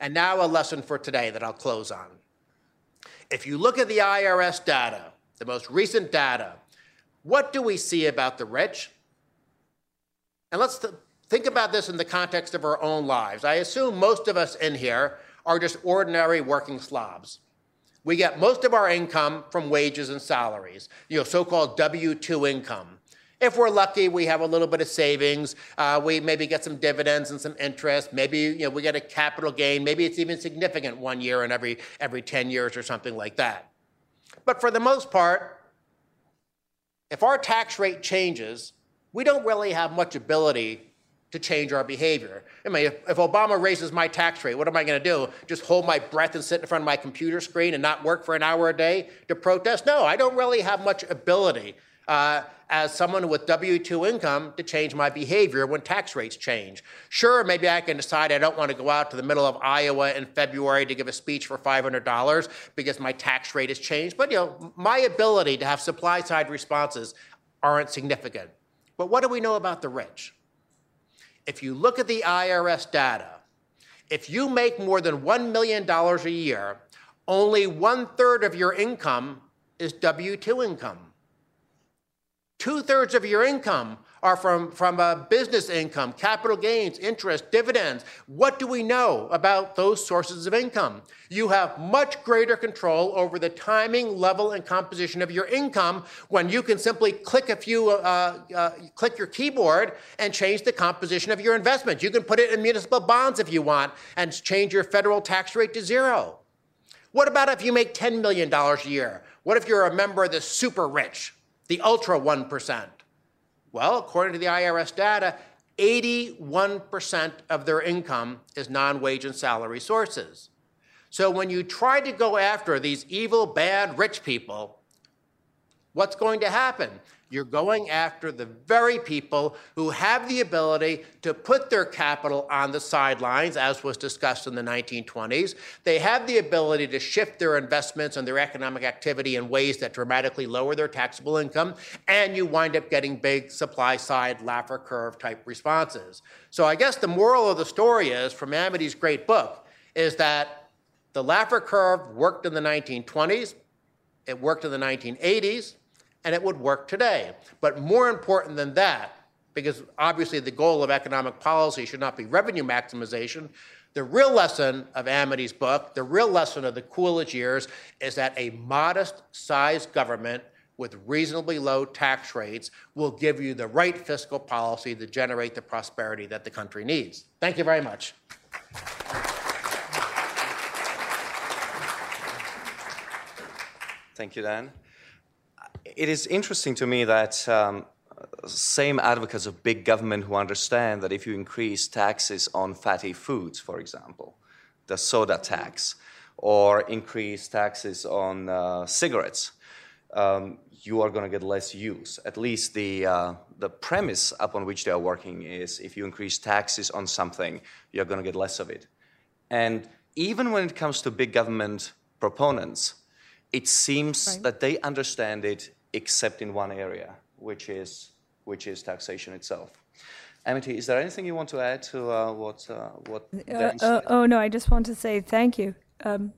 And now a lesson for today that I'll close on. If you look at the IRS data, the most recent data, what do we see about the rich? And let's th- think about this in the context of our own lives. I assume most of us in here are just ordinary working slobs. We get most of our income from wages and salaries, you know, so-called W-2 income. If we're lucky, we have a little bit of savings. Uh, we maybe get some dividends and some interest. Maybe you know, we get a capital gain. Maybe it's even significant one year in every, every 10 years or something like that. But for the most part, if our tax rate changes, we don't really have much ability to change our behavior. I mean, if, if Obama raises my tax rate, what am I going to do? Just hold my breath and sit in front of my computer screen and not work for an hour a day to protest? No, I don't really have much ability uh, as someone with W 2 income to change my behavior when tax rates change. Sure, maybe I can decide I don't want to go out to the middle of Iowa in February to give a speech for $500 because my tax rate has changed. But, you know, my ability to have supply side responses aren't significant. But what do we know about the rich? If you look at the IRS data, if you make more than $1 million a year, only one third of your income is W 2 income. Two thirds of your income are from, from uh, business income, capital gains, interest, dividends. What do we know about those sources of income? You have much greater control over the timing, level, and composition of your income when you can simply click a few, uh, uh, click your keyboard and change the composition of your investment. You can put it in municipal bonds if you want and change your federal tax rate to zero. What about if you make $10 million a year? What if you're a member of the super rich, the ultra 1%? Well, according to the IRS data, 81% of their income is non wage and salary sources. So when you try to go after these evil, bad, rich people, what's going to happen? You're going after the very people who have the ability to put their capital on the sidelines, as was discussed in the 1920s. They have the ability to shift their investments and their economic activity in ways that dramatically lower their taxable income, and you wind up getting big supply side Laffer curve type responses. So I guess the moral of the story is from Amity's great book is that the Laffer curve worked in the 1920s, it worked in the 1980s, and it would work today. But more important than that, because obviously the goal of economic policy should not be revenue maximization, the real lesson of Amity's book, the real lesson of the Coolidge years, is that a modest sized government with reasonably low tax rates will give you the right fiscal policy to generate the prosperity that the country needs. Thank you very much. Thank you, Dan. It is interesting to me that um, same advocates of big government who understand that if you increase taxes on fatty foods, for example, the soda tax, or increase taxes on uh, cigarettes, um, you are going to get less use. At least the, uh, the premise upon which they are working is if you increase taxes on something, you're going to get less of it. And even when it comes to big government proponents, it seems Right. that they understand it except in one area, which is, which is taxation itself. Amity, is there anything you want to add to uh, what, uh, what Uh, uh, oh no, I just want to say thank you. Um,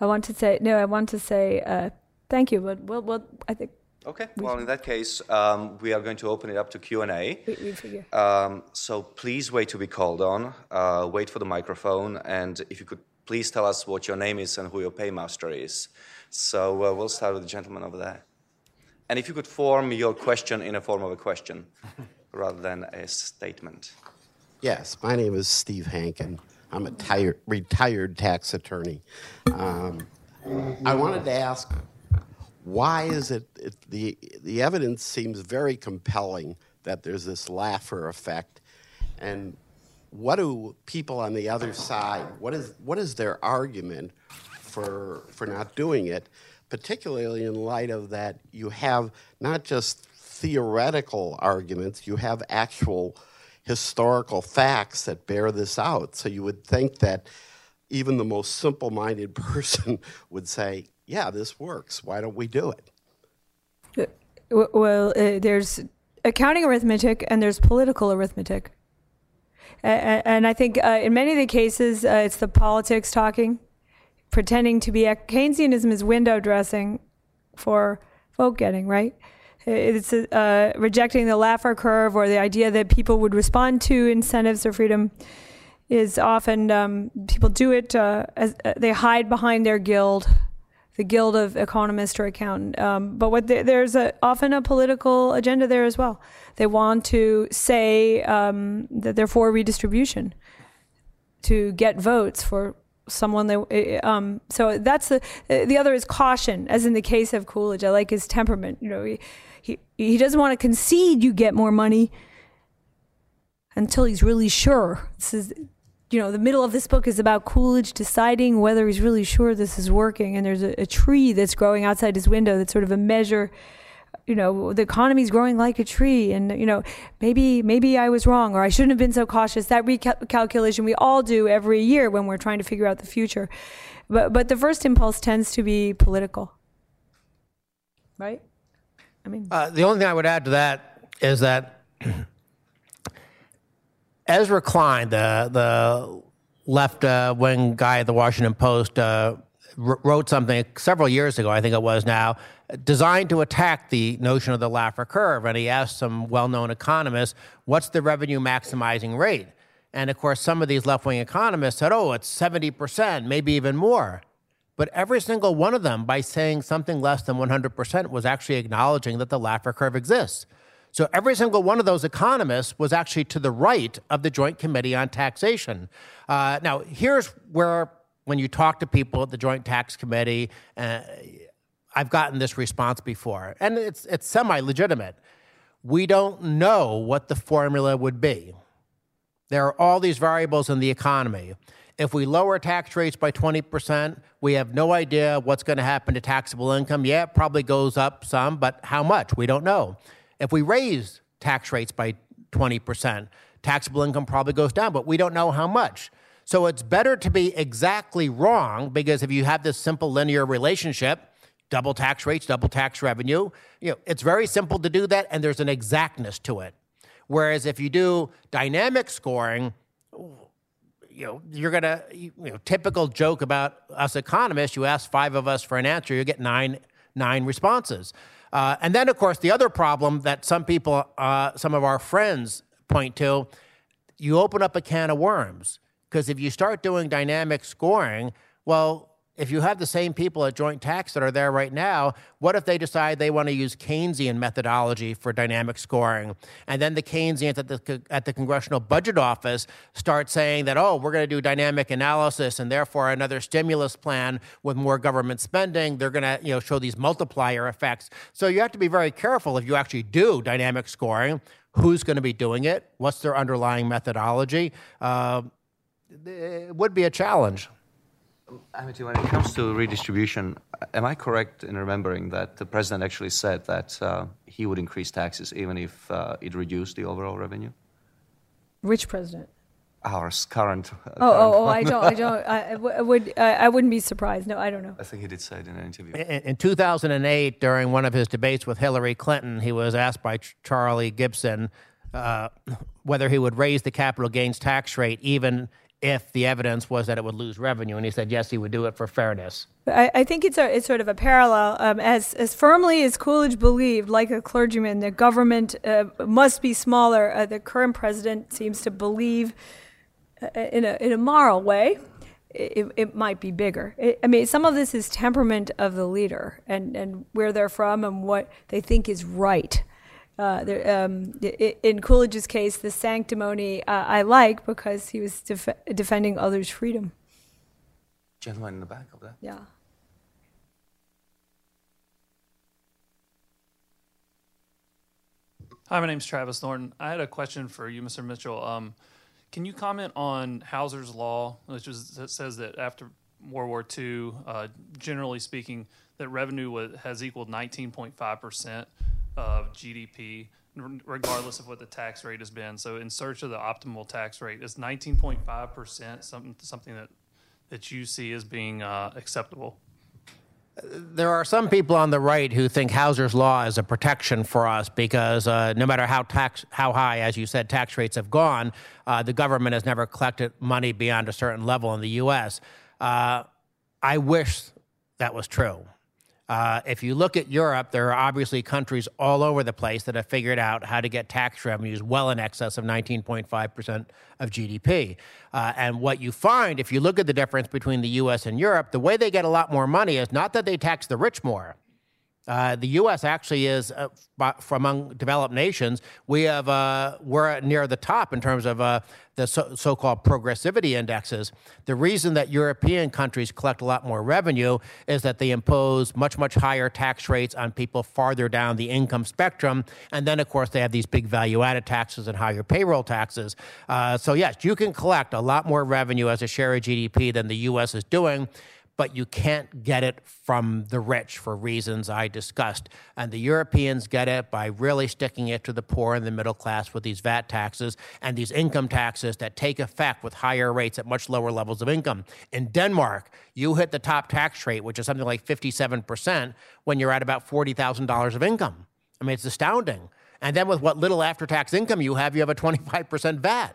I want to say no. I want to say uh, thank you. But well, well, I think Okay, well, in that case, um, we are going to open it up to Q&A. we, we figure. Um, so please wait to be called on. Uh, wait for the microphone, and if you could please tell us what your name is and who your paymaster is. So uh, we'll start with the gentleman over there. And if you could form your question in a form of a question rather than a statement. Yes, my name is Steve Hankin. I'm a tired, retired tax attorney. Um, I wanted to ask, why is it, it the the evidence seems very compelling that there's this Laffer effect, and what do people on the other side? What is what is their argument for for not doing it, particularly in light of that you have not just theoretical arguments, you have actual historical facts that bear this out. So you would think that even the most simple minded person would say, yeah, this works. Why don't we do it? Well, uh, there's accounting arithmetic and there's political arithmetic. And I think uh, in many of the cases, uh, it's the politics talking, pretending to be. A Keynesianism is window dressing for vote getting, right? It's uh, rejecting the Laffer curve or the idea that people would respond to incentives or freedom is often um, people do it uh, as uh, they hide behind their guild, the guild of economist or accountant. Um, but what the, there's a, often a political agenda there as well. They want to say um, that they're for redistribution to get votes for someone they uh, um so that's the uh, the other is caution as in the case of Coolidge. I like his temperament. You know he he, he doesn't want to concede you get more money until he's really sure. This is you know the middle of this book is about Coolidge deciding whether he's really sure this is working and there's a, a tree that's growing outside his window that's sort of a measure you know the economy's growing like a tree and you know maybe maybe i was wrong or i shouldn't have been so cautious. That recalculation we all do every year when we're trying to figure out the future. But but the first impulse tends to be political. Right? I mean, Uh, the only thing I would add to that is that Ezra Klein, the the left uh, wing guy at the Washington Post, uh, wrote something several years ago, I think it was now, designed to attack the notion of the Laffer curve. And he asked some well known economists, what's the revenue maximizing rate? And of course, some of these left wing economists said, oh, it's 70%, maybe even more. But every single one of them, by saying something less than 100%, was actually acknowledging that the Laffer curve exists. So every single one of those economists was actually to the right of the Joint Committee on Taxation. Uh, now, here's where, when you talk to people at the Joint Tax Committee, uh, I've gotten this response before, and it's, it's semi legitimate. We don't know what the formula would be. There are all these variables in the economy. If we lower tax rates by 20%, we have no idea what's going to happen to taxable income. Yeah, it probably goes up some, but how much? We don't know. If we raise tax rates by 20%, taxable income probably goes down, but we don't know how much. So it's better to be exactly wrong because if you have this simple linear relationship, double tax rates, double tax revenue, you know, it's very simple to do that and there's an exactness to it. Whereas if you do dynamic scoring, you know, you're gonna, you know, typical joke about us economists. You ask five of us for an answer, you get nine nine responses. Uh, and then, of course, the other problem that some people, uh, some of our friends point to, you open up a can of worms because if you start doing dynamic scoring, well, if you have the same people at joint tax that are there right now, what if they decide they want to use Keynesian methodology for dynamic scoring? And then the Keynesians at the, at the Congressional Budget Office start saying that, oh, we're going to do dynamic analysis and therefore another stimulus plan with more government spending. They're going to you know, show these multiplier effects. So you have to be very careful if you actually do dynamic scoring. Who's going to be doing it? What's their underlying methodology? Uh, it would be a challenge. Amity, when it comes to redistribution, am I correct in remembering that the president actually said that uh, he would increase taxes even if uh, it reduced the overall revenue? which president? Our current. Uh, Oh, current oh, oh! I don't, I don't, I, I w- I would, I, I wouldn't be surprised. No, I don't know. I think he did say it in an interview. In, in 2008, during one of his debates with Hillary Clinton, he was asked by Ch- Charlie Gibson uh, whether he would raise the capital gains tax rate even if the evidence was that it would lose revenue, and he said yes, he would do it for fairness. I, I think it's a, it's sort of a parallel. Um, as as firmly as Coolidge believed, like a clergyman, the government uh, must be smaller. Uh, the current president seems to believe, uh, in a in a moral way, it, it might be bigger. It, I mean, some of this is temperament of the leader and and where they're from and what they think is right. Uh, there, um, in Coolidge's case, the sanctimony uh, I like because he was def- defending others' freedom. Gentleman in the back of there. Yeah. Hi, my name's Travis Norton. I had a question for you, Mr. Mitchell. Um, can you comment on Hauser's law, which is, that says that after World War II, uh, generally speaking, that revenue wa has equaled 19.5 percent of GDP, regardless of what the tax rate has been. So, in search of the optimal tax rate, is 19.5 percent something something that that you see as being uh, acceptable? There are some people on the right who think Hauser's law is a protection for us because uh, no matter how tax how high, as you said, tax rates have gone, uh, the government has never collected money beyond a certain level in the U.S. Uh, I wish that was true. Uh, if you look at Europe, there are obviously countries all over the place that have figured out how to get tax revenues well in excess of 19.5% of GDP. Uh, and what you find, if you look at the difference between the US and Europe, the way they get a lot more money is not that they tax the rich more. Uh, the U.S. actually is, uh, f- among developed nations, we have uh, we're near the top in terms of uh, the so- so-called progressivity indexes. The reason that European countries collect a lot more revenue is that they impose much much higher tax rates on people farther down the income spectrum, and then of course they have these big value-added taxes and higher payroll taxes. Uh, so yes, you can collect a lot more revenue as a share of GDP than the U.S. is doing but you can't get it from the rich for reasons I discussed. And the Europeans get it by really sticking it to the poor and the middle class with these VAT taxes and these income taxes that take effect with higher rates at much lower levels of income. In Denmark, you hit the top tax rate, which is something like 57%, when you're at about $40,000 of income. I mean, it's astounding. And then with what little after-tax income you have, you have a 25% VAT.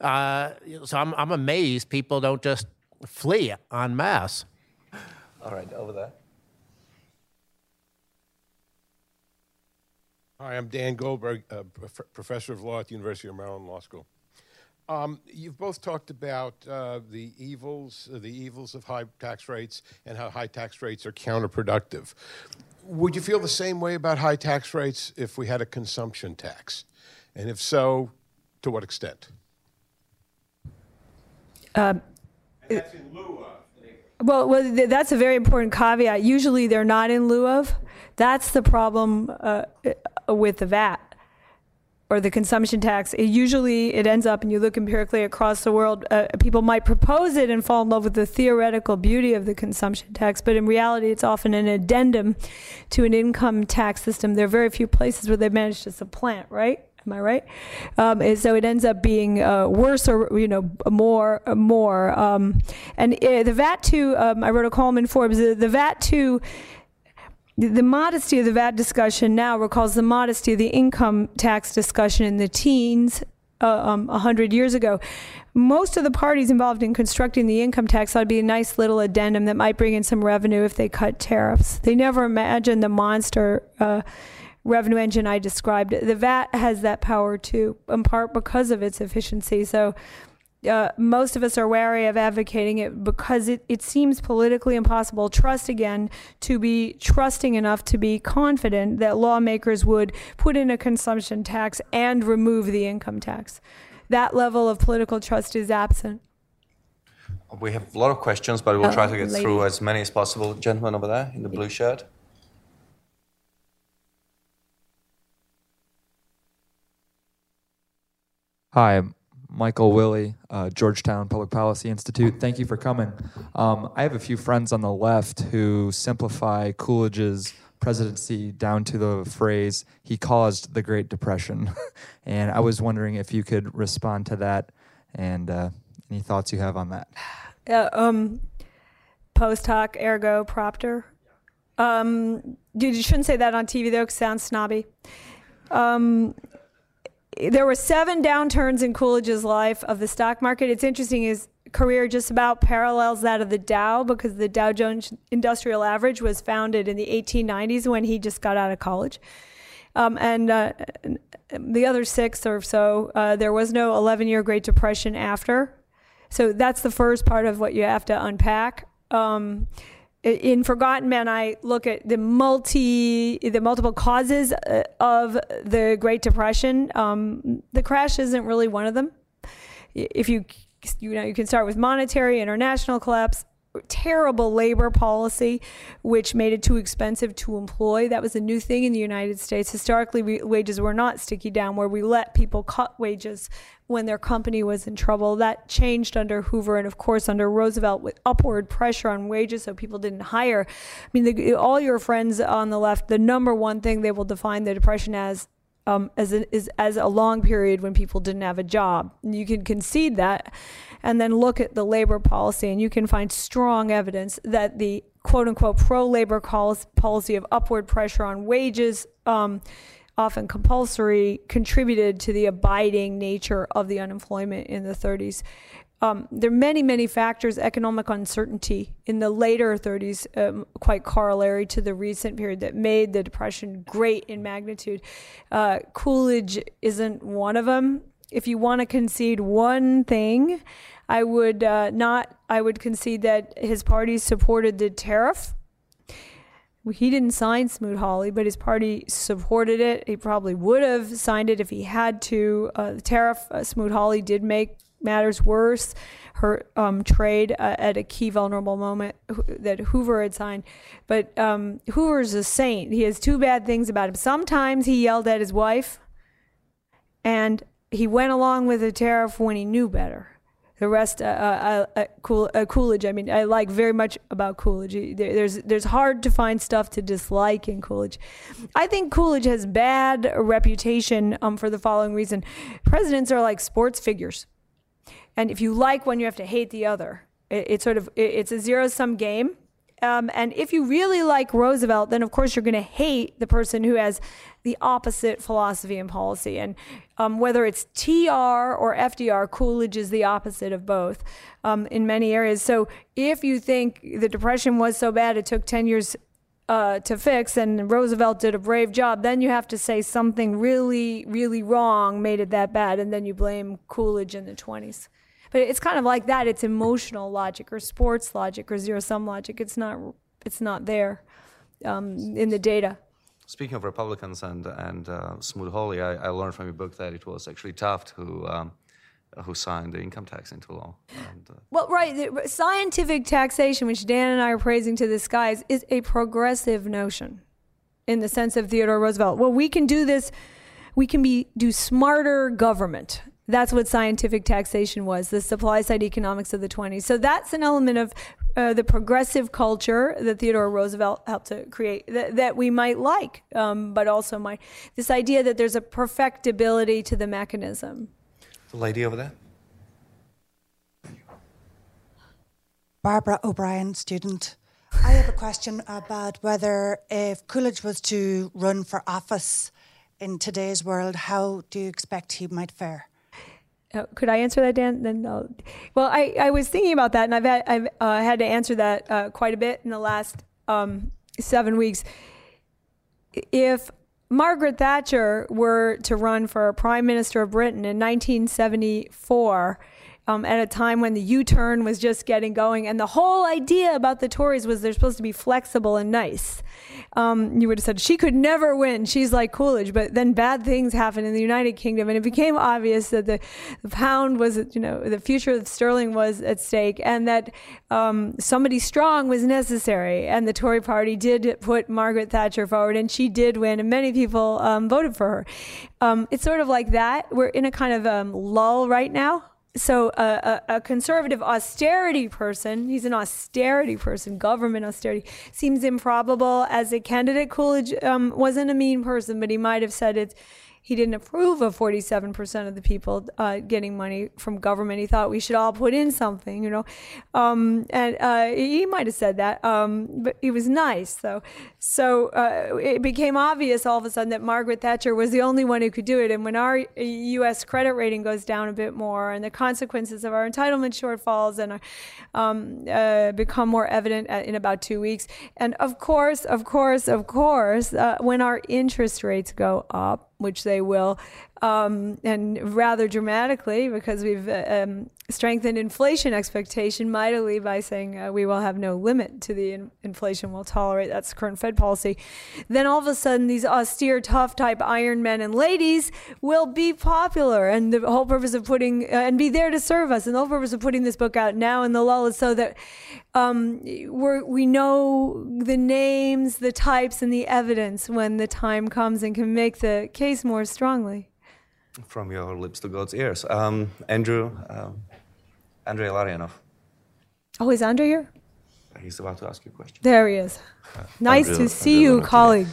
Uh, so I'm, I'm amazed people don't just flee en masse. All right, over there. Hi, I'm Dan Goldberg, uh, prof- professor of law at the University of Maryland Law School. Um, you've both talked about uh, the evils, uh, the evils of high tax rates, and how high tax rates are counterproductive. Would you feel the same way about high tax rates if we had a consumption tax? And if so, to what extent? Well, well, th- that's a very important caveat. Usually, they're not in lieu of. That's the problem uh, with the VAT or the consumption tax. It usually, it ends up, and you look empirically across the world, uh, people might propose it and fall in love with the theoretical beauty of the consumption tax, but in reality, it's often an addendum to an income tax system. There are very few places where they've managed to supplant, right? Am I right? Um, and so it ends up being uh, worse or you know more more. Um, and uh, the VAT two, um, I wrote a column in Forbes. The, the VAT two, the, modesty of the VAT discussion now recalls the modesty of the income tax discussion in the teens uh, um, a hundred years ago. Most of the parties involved in constructing the income tax ought to be a nice little addendum that might bring in some revenue if they cut tariffs. They never imagined the monster. Uh, revenue engine I described. The VAT has that power too, in part because of its efficiency. So uh, most of us are wary of advocating it because it, it seems politically impossible. Trust again to be trusting enough to be confident that lawmakers would put in a consumption tax and remove the income tax. That level of political trust is absent. We have a lot of questions, but we'll Uh, try to get lady. through as many as possible. Gentleman over there in the blue shirt. Hi, I'm Michael Willie, uh, Georgetown Public Policy Institute. Thank you for coming. Um, I have a few friends on the left who simplify Coolidge's presidency down to the phrase, he caused the Great Depression. and I was wondering if you could respond to that and uh, any thoughts you have on that. uh, um, post hoc ergo propter. Um, dude, you shouldn't say that on TV though, 'cause it sounds snobby. Um, there were seven downturns in Coolidge's life of the stock market. It's interesting, his career just about parallels that of the Dow because the Dow Jones Industrial Average was founded in the 1890s when he just got out of college. Um, and uh, the other six or so, uh, there was no 11 year Great Depression after. So that's the first part of what you have to unpack. Um, in Forgotten Men, I look at the multi, the multiple causes uh, of the Great Depression. Um, the crash isn't really one of them. If you, you know, you can start with monetary, international collapse, terrible labor policy, which made it too expensive to employ. That was a new thing in the United States. Historically, we, wages were not sticky down, where we let people cut wages when their company was in trouble. That changed under Hoover and, of course, under Roosevelt with upward pressure on wages, so people didn't hire. I mean, the, all your friends on the left, the number one thing they will define the Depression as um, as a, is as a long period when people didn't have a job. You can concede that, and then look at the labor policy, and you can find strong evidence that the quote unquote pro labor policy of upward pressure on wages, um, often compulsory, contributed to the abiding nature of the unemployment in the 30s. Um, there are many, many factors, economic uncertainty in the later 30s, um, quite corollary to the recent period that made the Depression great in magnitude. Uh, Coolidge isn't one of them. If you want to concede one thing, I would uh, not, I would concede that his party supported the tariff. He didn't sign Smoot-Hawley, but his party supported it. He probably would have signed it if he had to. Uh, the tariff, uh, Smoot-Hawley did make matters worse. Her um, trade uh, at a key vulnerable moment that Hoover had signed. But um, Hoover's a saint. He has two bad things about him. Sometimes he yelled at his wife, and he went along with the tariff when he knew better. The rest, uh, uh, uh, cool, uh, Coolidge. I mean, I like very much about Coolidge. There- There's there's hard to find stuff to dislike in Coolidge. I think Coolidge has bad reputation um, for the following reason: presidents are like sports figures, and if you like one, you have to hate the other. It, it's sort of it, it's a zero sum game, Um, and if you really like Roosevelt, then of course you're going to hate the person who has the opposite philosophy and policy. And um, whether it's TR or FDR, Coolidge is the opposite of both um, in many areas. So if you think the Depression was so bad it took 10 years uh, to fix and Roosevelt did a brave job, then you have to say something really, really wrong made it that bad. And then you blame Coolidge in the 20s. But it's kind of like that. It's emotional logic or sports logic or zero sum logic. It's not, it's not there um, in the data. Speaking of Republicans and and uh, Smoot-Hawley, I, I, learned from your book that it was actually Taft who um, who signed the income tax into law. And, uh, well, right, the, scientific taxation, which Dan and I are praising to the skies, is a progressive notion, in the sense of Theodore Roosevelt. Well, we can do this. We can be do smarter government. That's what scientific taxation was, the supply side economics of the 20s. So that's an element of uh, the progressive culture that Theodore Roosevelt helped to create that, that we might like, um, but also might this idea that there's a perfectibility to the mechanism. The lady over there. Barbara O'Brien, student. I have a question about whether if Coolidge was to run for office in today's world, how do you expect he might fare? Uh, could I answer that, Dan? Then, I'll, well, I, I was thinking about that, and I've had I've uh, had to answer that uh, quite a bit in the last um, seven weeks. If Margaret Thatcher were to run for Prime Minister of Britain in 1974, um, at a time when the U turn was just getting going. And the whole idea about the Tories was they're supposed to be flexible and nice. Um, you would have said she could never win. She's like Coolidge. But then bad things happened in the United Kingdom, and it became obvious that the, the pound was, you know, the future of sterling was at stake, and that um, somebody strong was necessary. And the Tory party did put Margaret Thatcher forward, and she did win, and many people um, voted for her. Um, it's sort of like that. We're in a kind of um, lull right now so a, a, conservative austerity person, he's an austerity person, government austerity, seems improbable as a candidate. Coolidge um, wasn't a mean person, but he might have said it he didn't approve of 47% of the people uh, getting money from government. He thought we should all put in something, you know. Um, and uh, he might have said that, um, but he was nice, though. So uh, it became obvious all of a sudden that Margaret Thatcher was the only one who could do it. And when our U.S. credit rating goes down a bit more, and the consequences of our entitlement shortfalls and um, uh, become more evident in about two weeks, and of course, of course, of course, uh, when our interest rates go up which they will, um, and rather dramatically because we've uh, um, strengthened inflation expectation mightily by saying uh, we will have no limit to the in- inflation we'll tolerate. That's current Fed policy. Then all of a sudden, these austere, tough type iron men and ladies will be popular, and the whole purpose of putting uh, and be there to serve us. And the whole purpose of putting this book out now in the lull is so that um, we we know the names, the types, and the evidence when the time comes, and can make the case more strongly. From your lips to God's ears. Um, Andrew, um, Andrei Illarionov. Oh, is Andrei here? He's about to ask you a question. There he is. Uh, nice Andrew, to see you, colleague.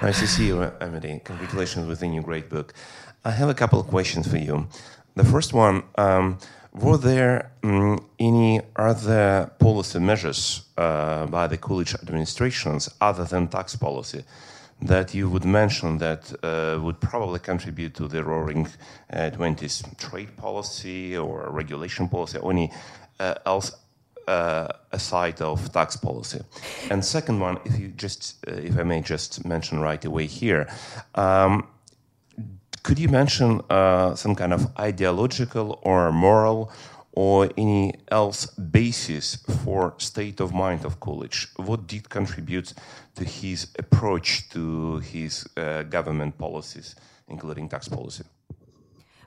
Nice to see you, Amity. Congratulations with the new great book. I have a couple of questions for you. The first one um, Were there um, any other policy measures uh, by the Coolidge administrations other than tax policy that you would mention that uh, would probably contribute to the roaring uh, 20s trade policy or regulation policy or any uh, else uh, aside of tax policy? And second one, if you just, uh, if I may just mention right away here, um, could you mention uh, some kind of ideological or moral or any else basis for state of mind of Coolidge? What did contribute to his approach to his uh, government policies, including tax policy?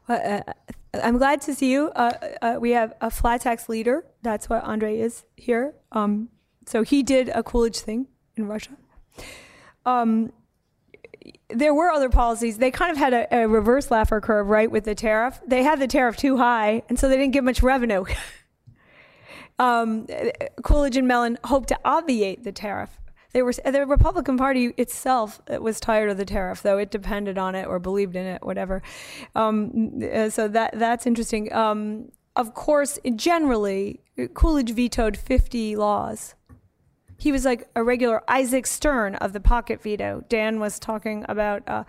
Well, uh, I'm glad to see you. Uh, uh, we have a flat tax leader. That's what Andre is here. Um, so he did a Coolidge thing in Russia. Um, there were other policies. They kind of had a, a, reverse Laffer curve, right, with the tariff. They had the tariff too high, and so they didn't get much revenue. um, Coolidge and Mellon hoped to obviate the tariff. They were the Republican Party itself was tired of the tariff, though it depended on it or believed in it, whatever. Um, uh, so that that's interesting. Um, of course, generally, Coolidge vetoed 50 laws he was like a regular Isaac Stern of the pocket veto. Dan was talking about. Uh,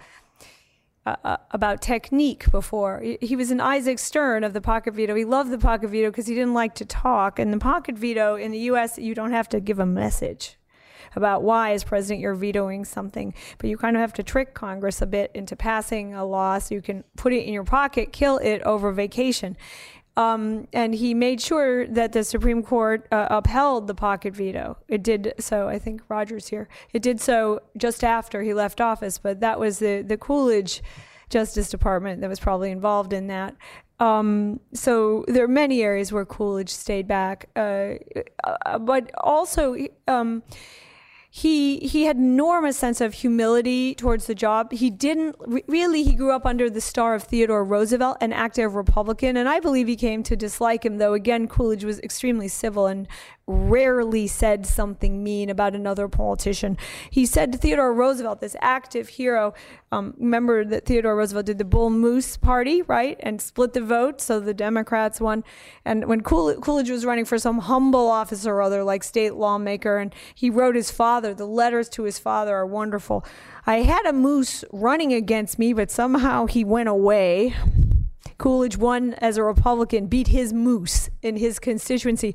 uh, uh, about technique before. He was an Isaac Stern of the pocket veto. He loved the pocket veto because he didn't like to talk. And the pocket veto in the U.S., you don't have to give a message about why, as president, you're vetoing something, but you kind of have to trick Congress a bit into passing a law so you can put it in your pocket, kill it over vacation. Um, and he made sure that the Supreme Court uh, upheld the pocket veto. It did so. I think Rogers here. It did so just after he left office, but that was the the Coolidge Justice Department that was probably involved in that. Um, so there are many areas where Coolidge stayed back, uh, uh, but also. Um, he he had enormous sense of humility towards the job. He didn't re- really. He grew up under the star of Theodore Roosevelt, an active Republican, and I believe he came to dislike him. Though again, Coolidge was extremely civil and rarely said something mean about another politician. He said to Theodore Roosevelt, this active hero. Um, remember that Theodore Roosevelt did the Bull Moose Party, right, and split the vote, so the Democrats won. And when Cool- Coolidge was running for some humble office or other, like state lawmaker, and he wrote his father, the letters to his father are wonderful. I had a moose running against me, but somehow he went away. Coolidge won as a Republican, beat his moose in his constituency.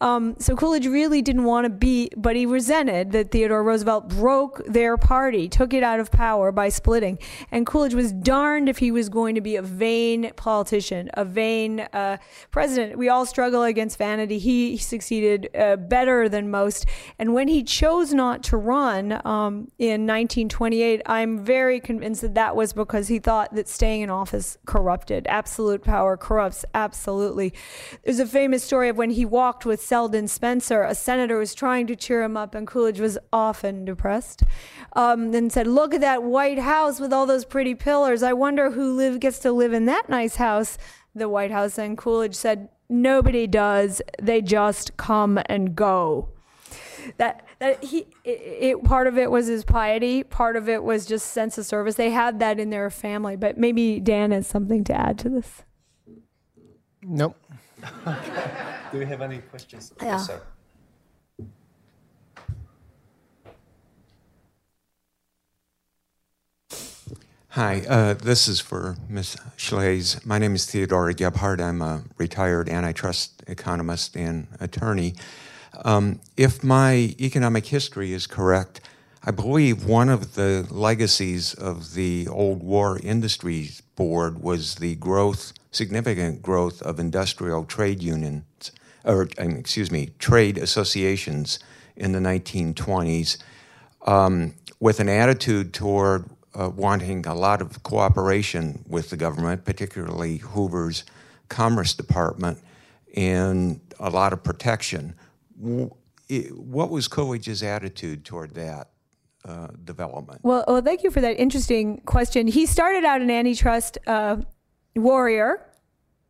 Um, so Coolidge really didn't want to be, but he resented that Theodore Roosevelt broke their party, took it out of power by splitting. And Coolidge was darned if he was going to be a vain politician, a vain uh, president. We all struggle against vanity. He succeeded uh, better than most. And when he chose not to run um, in 1928, I'm very convinced that that was because he thought that staying in office corrupted. Absolute power corrupts, absolutely. There's a famous story of when he walked with Selden Spencer, a senator was trying to cheer him up, and Coolidge was often depressed, um, and said, Look at that White House with all those pretty pillars. I wonder who live, gets to live in that nice house, the White House. And Coolidge said, Nobody does. They just come and go that that he it, it, part of it was his piety part of it was just sense of service they had that in their family but maybe dan has something to add to this Nope. Do we have any questions? Yeah. sir. Hi, uh, this is for Ms. Shlaes. My name is Theodore Gebhardt. I'm a retired antitrust economist and attorney. Um, if my economic history is correct, I believe one of the legacies of the old war industries board was the growth, significant growth of industrial trade unions, or um, excuse me, trade associations in the 1920s, um, with an attitude toward uh, wanting a lot of cooperation with the government, particularly Hoover's Commerce Department, and a lot of protection. What was Coolidge's attitude toward that uh, development? well, well thank you for that interesting question he started out an antitrust uh, warrior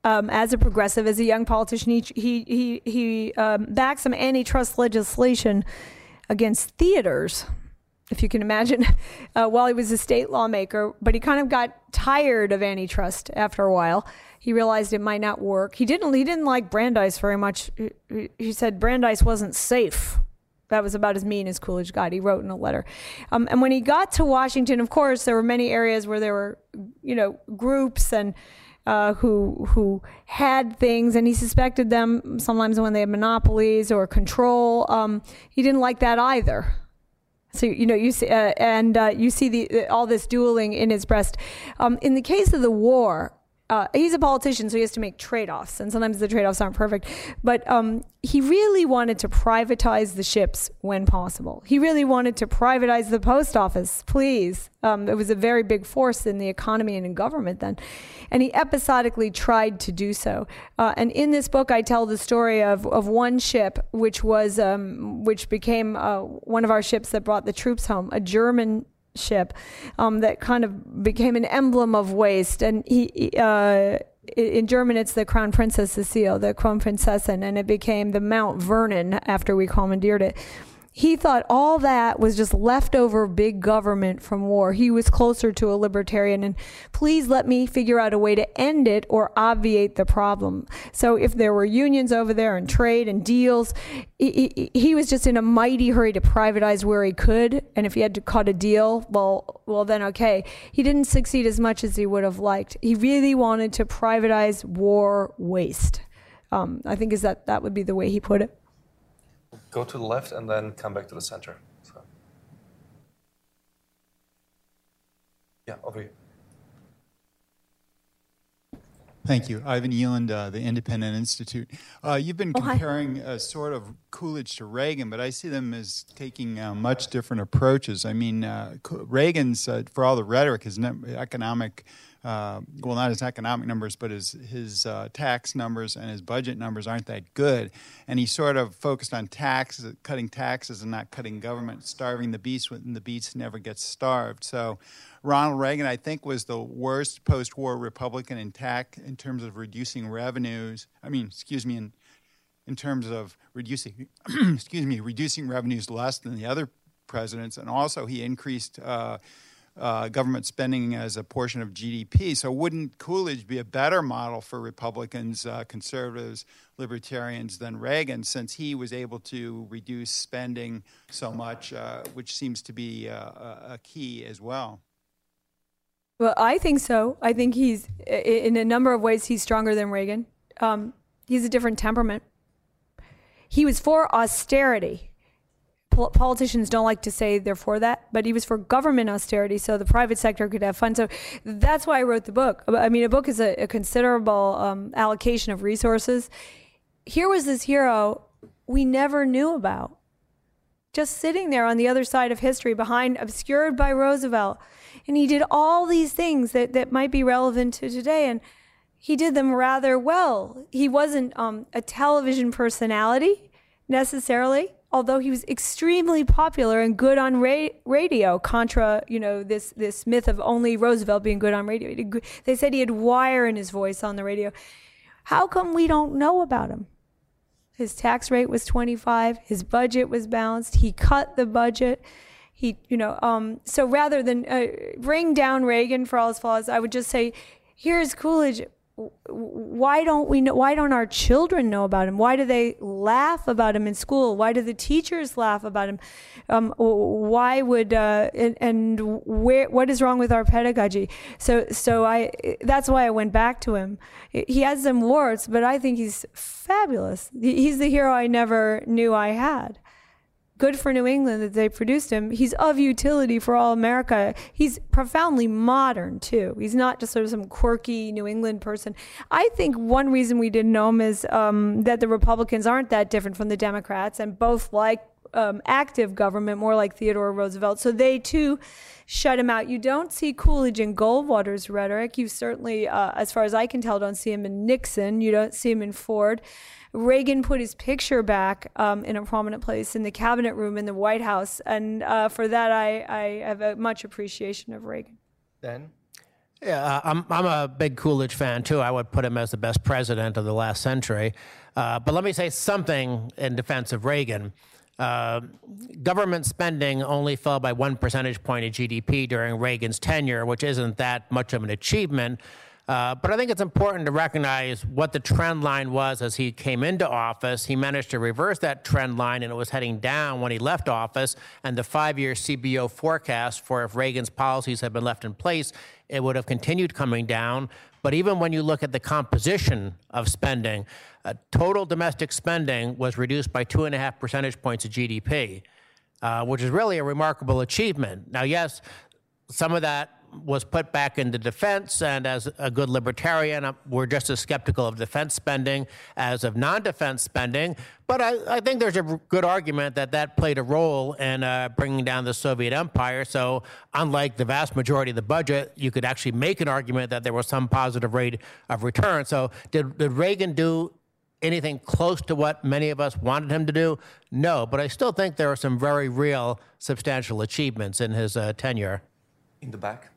um, as a progressive, as a young politician, he he he, he um, backed some antitrust legislation against theaters, if you can imagine, uh, while he was a state lawmaker. But he kind of got tired of antitrust after a while. He realized it might not work. He didn't. He didn't like Brandeis very much. He, he- said Brandeis wasn't safe. That was about as mean as Coolidge got. He wrote in a letter. Um, and when he got to Washington, of course, there were many areas where there were, you know, groups and uh, who who had things, and he suspected them sometimes when they had monopolies or control. Um, he didn't like that either. So you know you see, uh, and uh, you see the all this dueling in his breast. Um, in the case of the war, uh, he's a politician, so he has to make trade-offs, and sometimes the trade-offs aren't perfect. But um, he really wanted to privatize the ships when possible. He really wanted to privatize the post office. Please, um, it was a very big force in the economy and in government then, and he episodically tried to do so. Uh, and in this book, I tell the story of, of one ship, which was um, which became uh, one of our ships that brought the troops home, a German ship um, that kind of became an emblem of waste. And he, uh, in German, it's the Crown Princess Cecile, the Crown Kronprinzessin, and it became the Mount Vernon after we commandeered it. He thought all that was just leftover big government from war. He was closer to a libertarian, and please let me figure out a way to end it or obviate the problem. So if there were unions over there and trade and deals, he, he, was just in a mighty hurry to privatize where he could, and if he had to cut a deal, well, well then okay. He didn't succeed as much as he would have liked. He really wanted to privatize war waste. Um, I think is that that would be the way he put it. Go to the left and then come back to the center. So. Yeah, over here. Thank you. Ivan Eland, uh, the Independent Institute. Uh, you've been Oh, comparing uh, sort of Coolidge to Reagan, but I see them as taking uh, much different approaches. I mean, uh, Reagan's, uh, for all the rhetoric, his num- economic, uh, well, not his economic numbers, but his, his uh, tax numbers and his budget numbers aren't that good. And he sort of focused on taxes, cutting taxes and not cutting government, starving the beast when the beast never gets starved. So Ronald Reagan, I think, was the worst post-war Republican in tax in terms of reducing revenues. I mean, excuse me, in in terms of reducing, excuse me, reducing revenues less than the other presidents, and also he increased uh, uh, government spending as a portion of GDP. So, wouldn't Coolidge be a better model for Republicans, uh, conservatives, libertarians than Reagan, since he was able to reduce spending so much, uh, which seems to be uh, a, key as well? Well, I think so. I think he's in a number of ways he's stronger than Reagan. Um, he's a different temperament. He was for austerity. Pol- politicians don't like to say they're for that, but he was for government austerity so the private sector could have fun. So that's why I wrote the book. I mean, a book is a, a considerable um, allocation of resources. Here was this hero we never knew about just sitting there on the other side of history behind obscured by Roosevelt. And he did all these things that, that might be relevant to today. And he did them rather well. He wasn't um, a television personality necessarily, although he was extremely popular and good on ra- radio, contra, you know, this, this myth of only Roosevelt being good on radio. Did They said he had wire in his voice on the radio. How come we don't know about him? His tax rate was 25. His budget was balanced. He cut the budget. He, you know, um, so rather than uh, bring down Reagan for all his flaws, I would just say, here's Coolidge. Why don't we know? Why don't our children know about him? Why do they laugh about him in school? Why do the teachers laugh about him? Um, why would uh, and, and where? What is wrong with our pedagogy? So, so I. That's why I went back to him. He has some warts, but I think he's fabulous. He's the hero I never knew I had good for New England that they produced him. He's of utility for all America. He's profoundly modern too. He's not just sort of some quirky New England person. I think one reason we didn't know him is um, that the Republicans aren't that different from the Democrats, and both like um, active government, more like Theodore Roosevelt. So they too shut him out. You don't see Coolidge in Goldwater's rhetoric. You certainly, uh, as far as I can tell, don't see him in Nixon. You don't see him in Ford. Reagan put his picture back um, in a prominent place in the cabinet room in the White House, and uh, for that I, I have a much appreciation of Reagan. Then? Yeah, uh, I'm, I'm a big Coolidge fan too. I would put him as the best president of the last century. Uh, but let me say something in defense of Reagan. Uh, government spending only fell by one percentage point of GDP during Reagan's tenure, which isn't that much of an achievement. Uh, but I think it's important to recognize what the trend line was as he came into office. He managed to reverse that trend line, and it was heading down when he left office. And the five year CBO forecast for if Reagan's policies had been left in place, it would have continued coming down. But even when you look at the composition of spending, uh, total domestic spending was reduced by two and a half percentage points of GDP, uh, which is really a remarkable achievement. Now, yes, some of that was put back into defense, and as a good libertarian, uh, we're just as skeptical of defense spending as of non defense spending. But I, I think there's a good argument that that played a role in uh, bringing down the Soviet empire. So, unlike the vast majority of the budget, you could actually make an argument that there was some positive rate of return. So, did, did Reagan do anything close to what many of us wanted him to do? No, but I still think there are some very real, substantial achievements in his uh, tenure. In the back.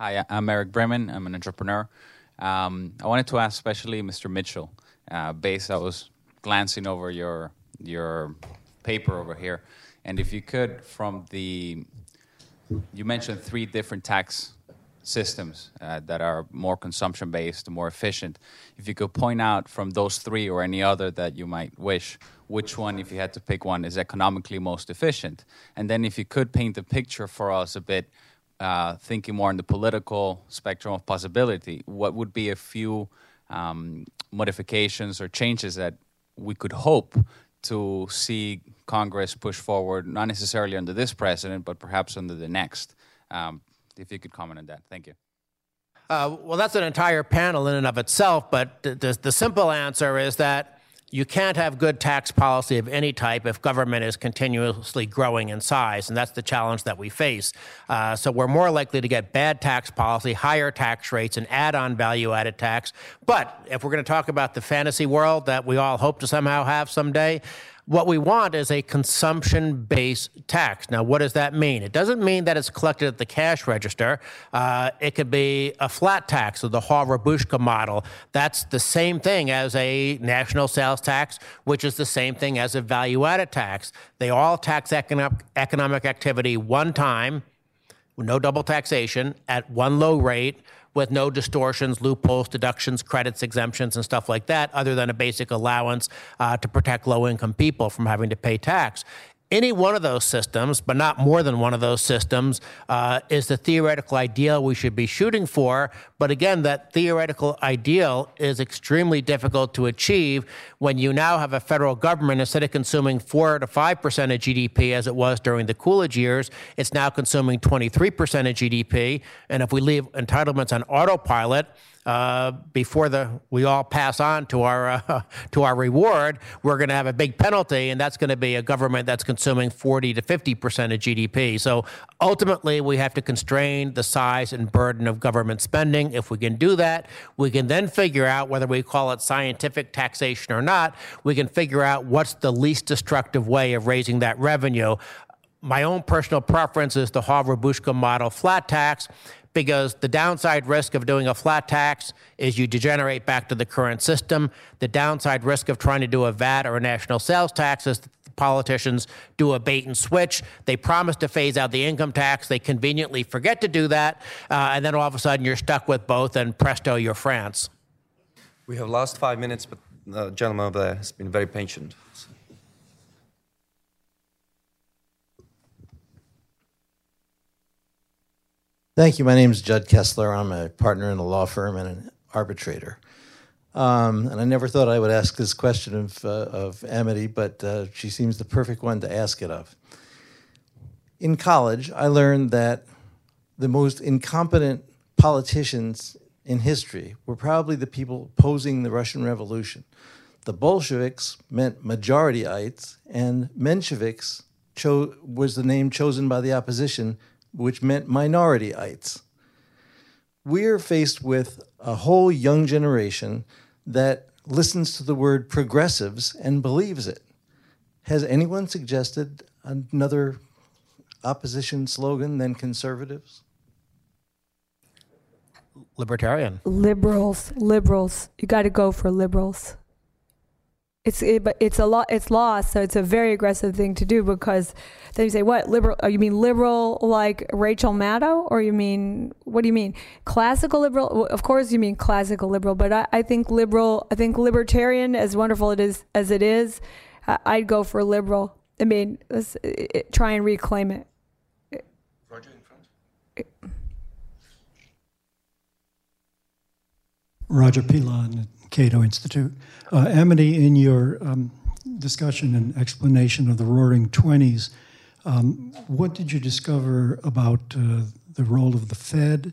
Hi, I'm Eric Bremen. I'm an entrepreneur. Um, I wanted to ask, especially Mr. Mitchell, uh, based I was glancing over your your paper over here, and if you could, from the you mentioned three different tax systems uh, that are more consumption based, more efficient. If you could point out from those three or any other that you might wish, which one, if you had to pick one, is economically most efficient? And then if you could paint the picture for us a bit, uh, thinking more on the political spectrum of possibility, what would be a few um, modifications or changes that we could hope to see Congress push forward, not necessarily under this president, but perhaps under the next? Um, if you could comment on that. Thank you. Uh, well, that's an entire panel in and of itself, but the, the, the simple answer is that you can't have good tax policy of any type if government is continuously growing in size, and that's the challenge that we face. Uh, so we're more likely to get bad tax policy, higher tax rates, and add-on value-added tax. But if we're going to talk about the fantasy world that we all hope to somehow have someday, what we want is a consumption based tax. Now, what does that mean? It doesn't mean that it's collected at the cash register. Uh, it could be a flat tax or the Hall-Rabushka model. That's the same thing as a national sales tax, which is the same thing as a value added tax. They all tax economic, economic activity one time, no double taxation, at one low rate with no distortions, loopholes, deductions, credits, exemptions, and stuff like that, other than a basic allowance uh, to protect low income people from having to pay tax. Any one of those systems, but not more than one of those systems, uh, is the theoretical ideal we should be shooting for. But again, that theoretical ideal is extremely difficult to achieve when you now have a federal government, instead of consuming 4 to 5% of GDP as it was during the Coolidge years, it's now consuming 23% of GDP. And if we leave entitlements on autopilot, uh, before the we all pass on to our uh, to our reward, we're going to have a big penalty, and that's going to be a government that's consuming 40 to 50 percent of GDP. So ultimately, we have to constrain the size and burden of government spending. If we can do that, we can then figure out whether we call it scientific taxation or not. We can figure out what's the least destructive way of raising that revenue my own personal preference is the Hall-Rabushka model flat tax because the downside risk of doing a flat tax is you degenerate back to the current system. The downside risk of trying to do a VAT or a national sales tax is politicians do a bait and switch. They promise to phase out the income tax. They conveniently forget to do that. Uh, and then all of a sudden you're stuck with both, and presto, you're France. We have lost five minutes, but the gentleman over there has been very patient. Thank you. My name is Judd Kessler. I'm a partner in a law firm and an arbitrator. Um, and I never thought I would ask this question of, uh, of Amity, but uh, she seems the perfect one to ask it of. In college, I learned that the most incompetent politicians in history were probably the people opposing the Russian Revolution. The Bolsheviks meant majorityites, and Mensheviks cho- was the name chosen by the opposition which meant minorityites. We're faced with a whole young generation that listens to the word progressives and believes it. Has anyone suggested another opposition slogan than conservatives? Libertarian. Liberals, liberals. You got to go for liberals. It's it, but it's a lot. It's lost, so it's a very aggressive thing to do because then you say, "What liberal? Oh, you mean liberal like Rachel Maddow, or you mean what do you mean classical liberal? Well, of course, you mean classical liberal, but I, I think liberal. I think libertarian, as wonderful it is as it is, I, I'd go for liberal. I mean, let's it, try and reclaim it. Roger in front. Roger Pilon, Cato Institute. Uh, Amity, in your um, discussion and explanation of the Roaring Twenties, um, what did you discover about uh, the role of the Fed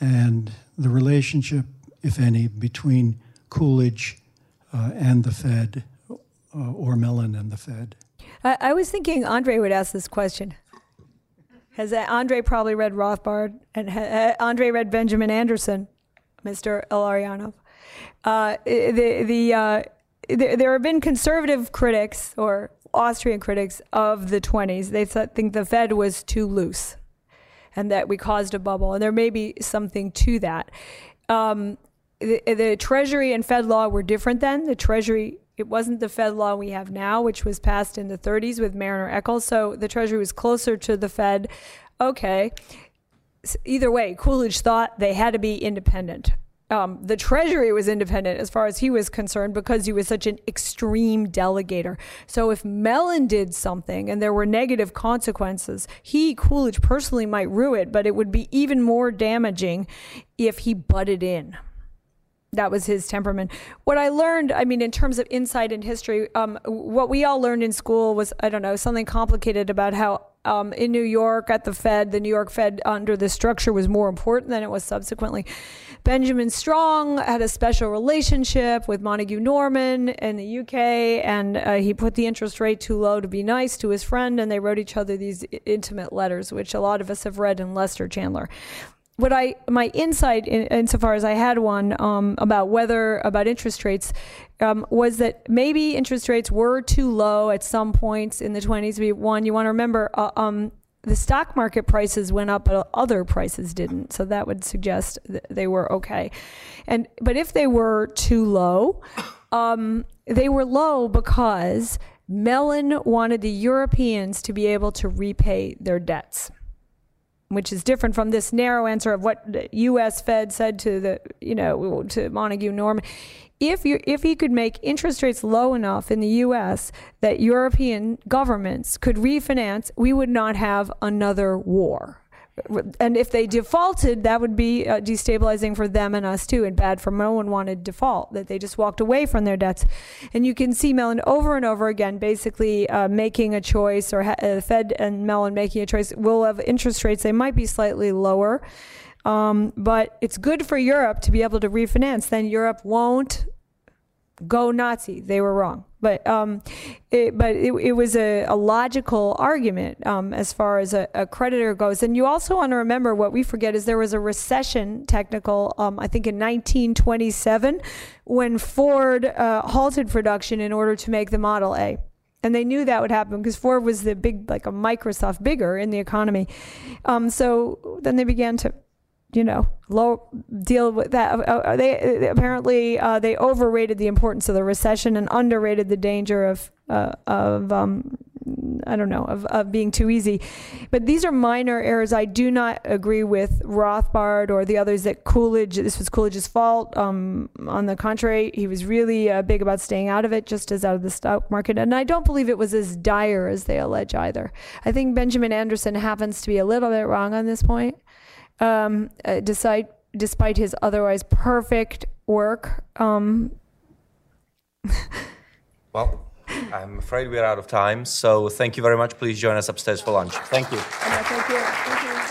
and the relationship, if any, between Coolidge uh, and the Fed, uh, or Mellon and the Fed? I, I was thinking Andre would ask this question. Has uh, Andre probably read Rothbard and ha, Andre read Benjamin Anderson, Mr. Illarionov? Uh, the the uh, there, there have been conservative critics or Austrian critics of the 20s. They th- think the Fed was too loose. and that we caused a bubble. And there may be something to that. Um, the, the Treasury and Fed law were different then. The Treasury it wasn't the Fed law we have now, which was passed in the 30s with Marriner Eccles. So the Treasury was closer to the Fed. Okay. Either way, Coolidge thought they had to be independent. Um, the Treasury was independent as far as he was concerned because he was such an extreme delegator. So if Mellon did something and there were negative consequences, he, Coolidge, personally might rue it, but it would be even more damaging if he butted in that was his temperament. What I learned, I mean, in terms of insight in history, um, what we all learned in school was, I don't know, something complicated about how um, in New York at the Fed, the New York Fed under this structure was more important than it was subsequently. Benjamin Strong had a special relationship with Montague Norman in the UK, and uh, he put the interest rate too low to be nice to his friend, and they wrote each other these intimate letters, which a lot of us have read in Lester Chandler what I my insight in, insofar as I had one um, about whether about interest rates um, was that maybe interest rates were too low at some points in the 20s. One, you want to remember uh, um, the stock market prices went up, but other prices didn't. So that would suggest that they were okay. And but if they were too low, um, they were low because Mellon wanted the Europeans to be able to repay their debts which is different from this narrow answer of what the U.S. Fed said to the, you know, to Montague Norman. If you if he could make interest rates low enough in the U.S. that European governments could refinance, we would not have another war and if they defaulted, that would be uh, destabilizing for them and us too, and bad for no one wanted default, that they just walked away from their debts. And you can see Mellon over and over again basically uh, making a choice, or ha- uh, Fed and Mellon making a choice. We'll have interest rates, they might be slightly lower. Um, but it's good for Europe to be able to refinance. Then Europe won't go Nazi. They were wrong. But um, it, but it, it was a, a, logical argument um, as far as a, a, creditor goes. And you also want to remember what we forget is there was a recession technical, um, I think in 1927, when Ford uh, halted production in order to make the Model A. And they knew that would happen because Ford was the big, like a Microsoft bigger in the economy. Um, so then they began to you know, low deal with that. Uh, uh they apparently uh, they overrated the importance of the recession and underrated the danger of uh, of um, I don't know of, of being too easy. But these are minor errors. I do not agree with Rothbard or the others that Coolidge. This was Coolidge's fault. Um, on the contrary, he was really uh, big about staying out of it, just as out of the stock market. And I don't believe it was as dire as they allege either. I think Benjamin Anderson happens to be a little bit wrong on this point um, uh, despite despite his otherwise perfect work. Um, well, I'm afraid we're out of time. So thank you very much. Please join us upstairs for lunch. Thank you. thank you. Thank you.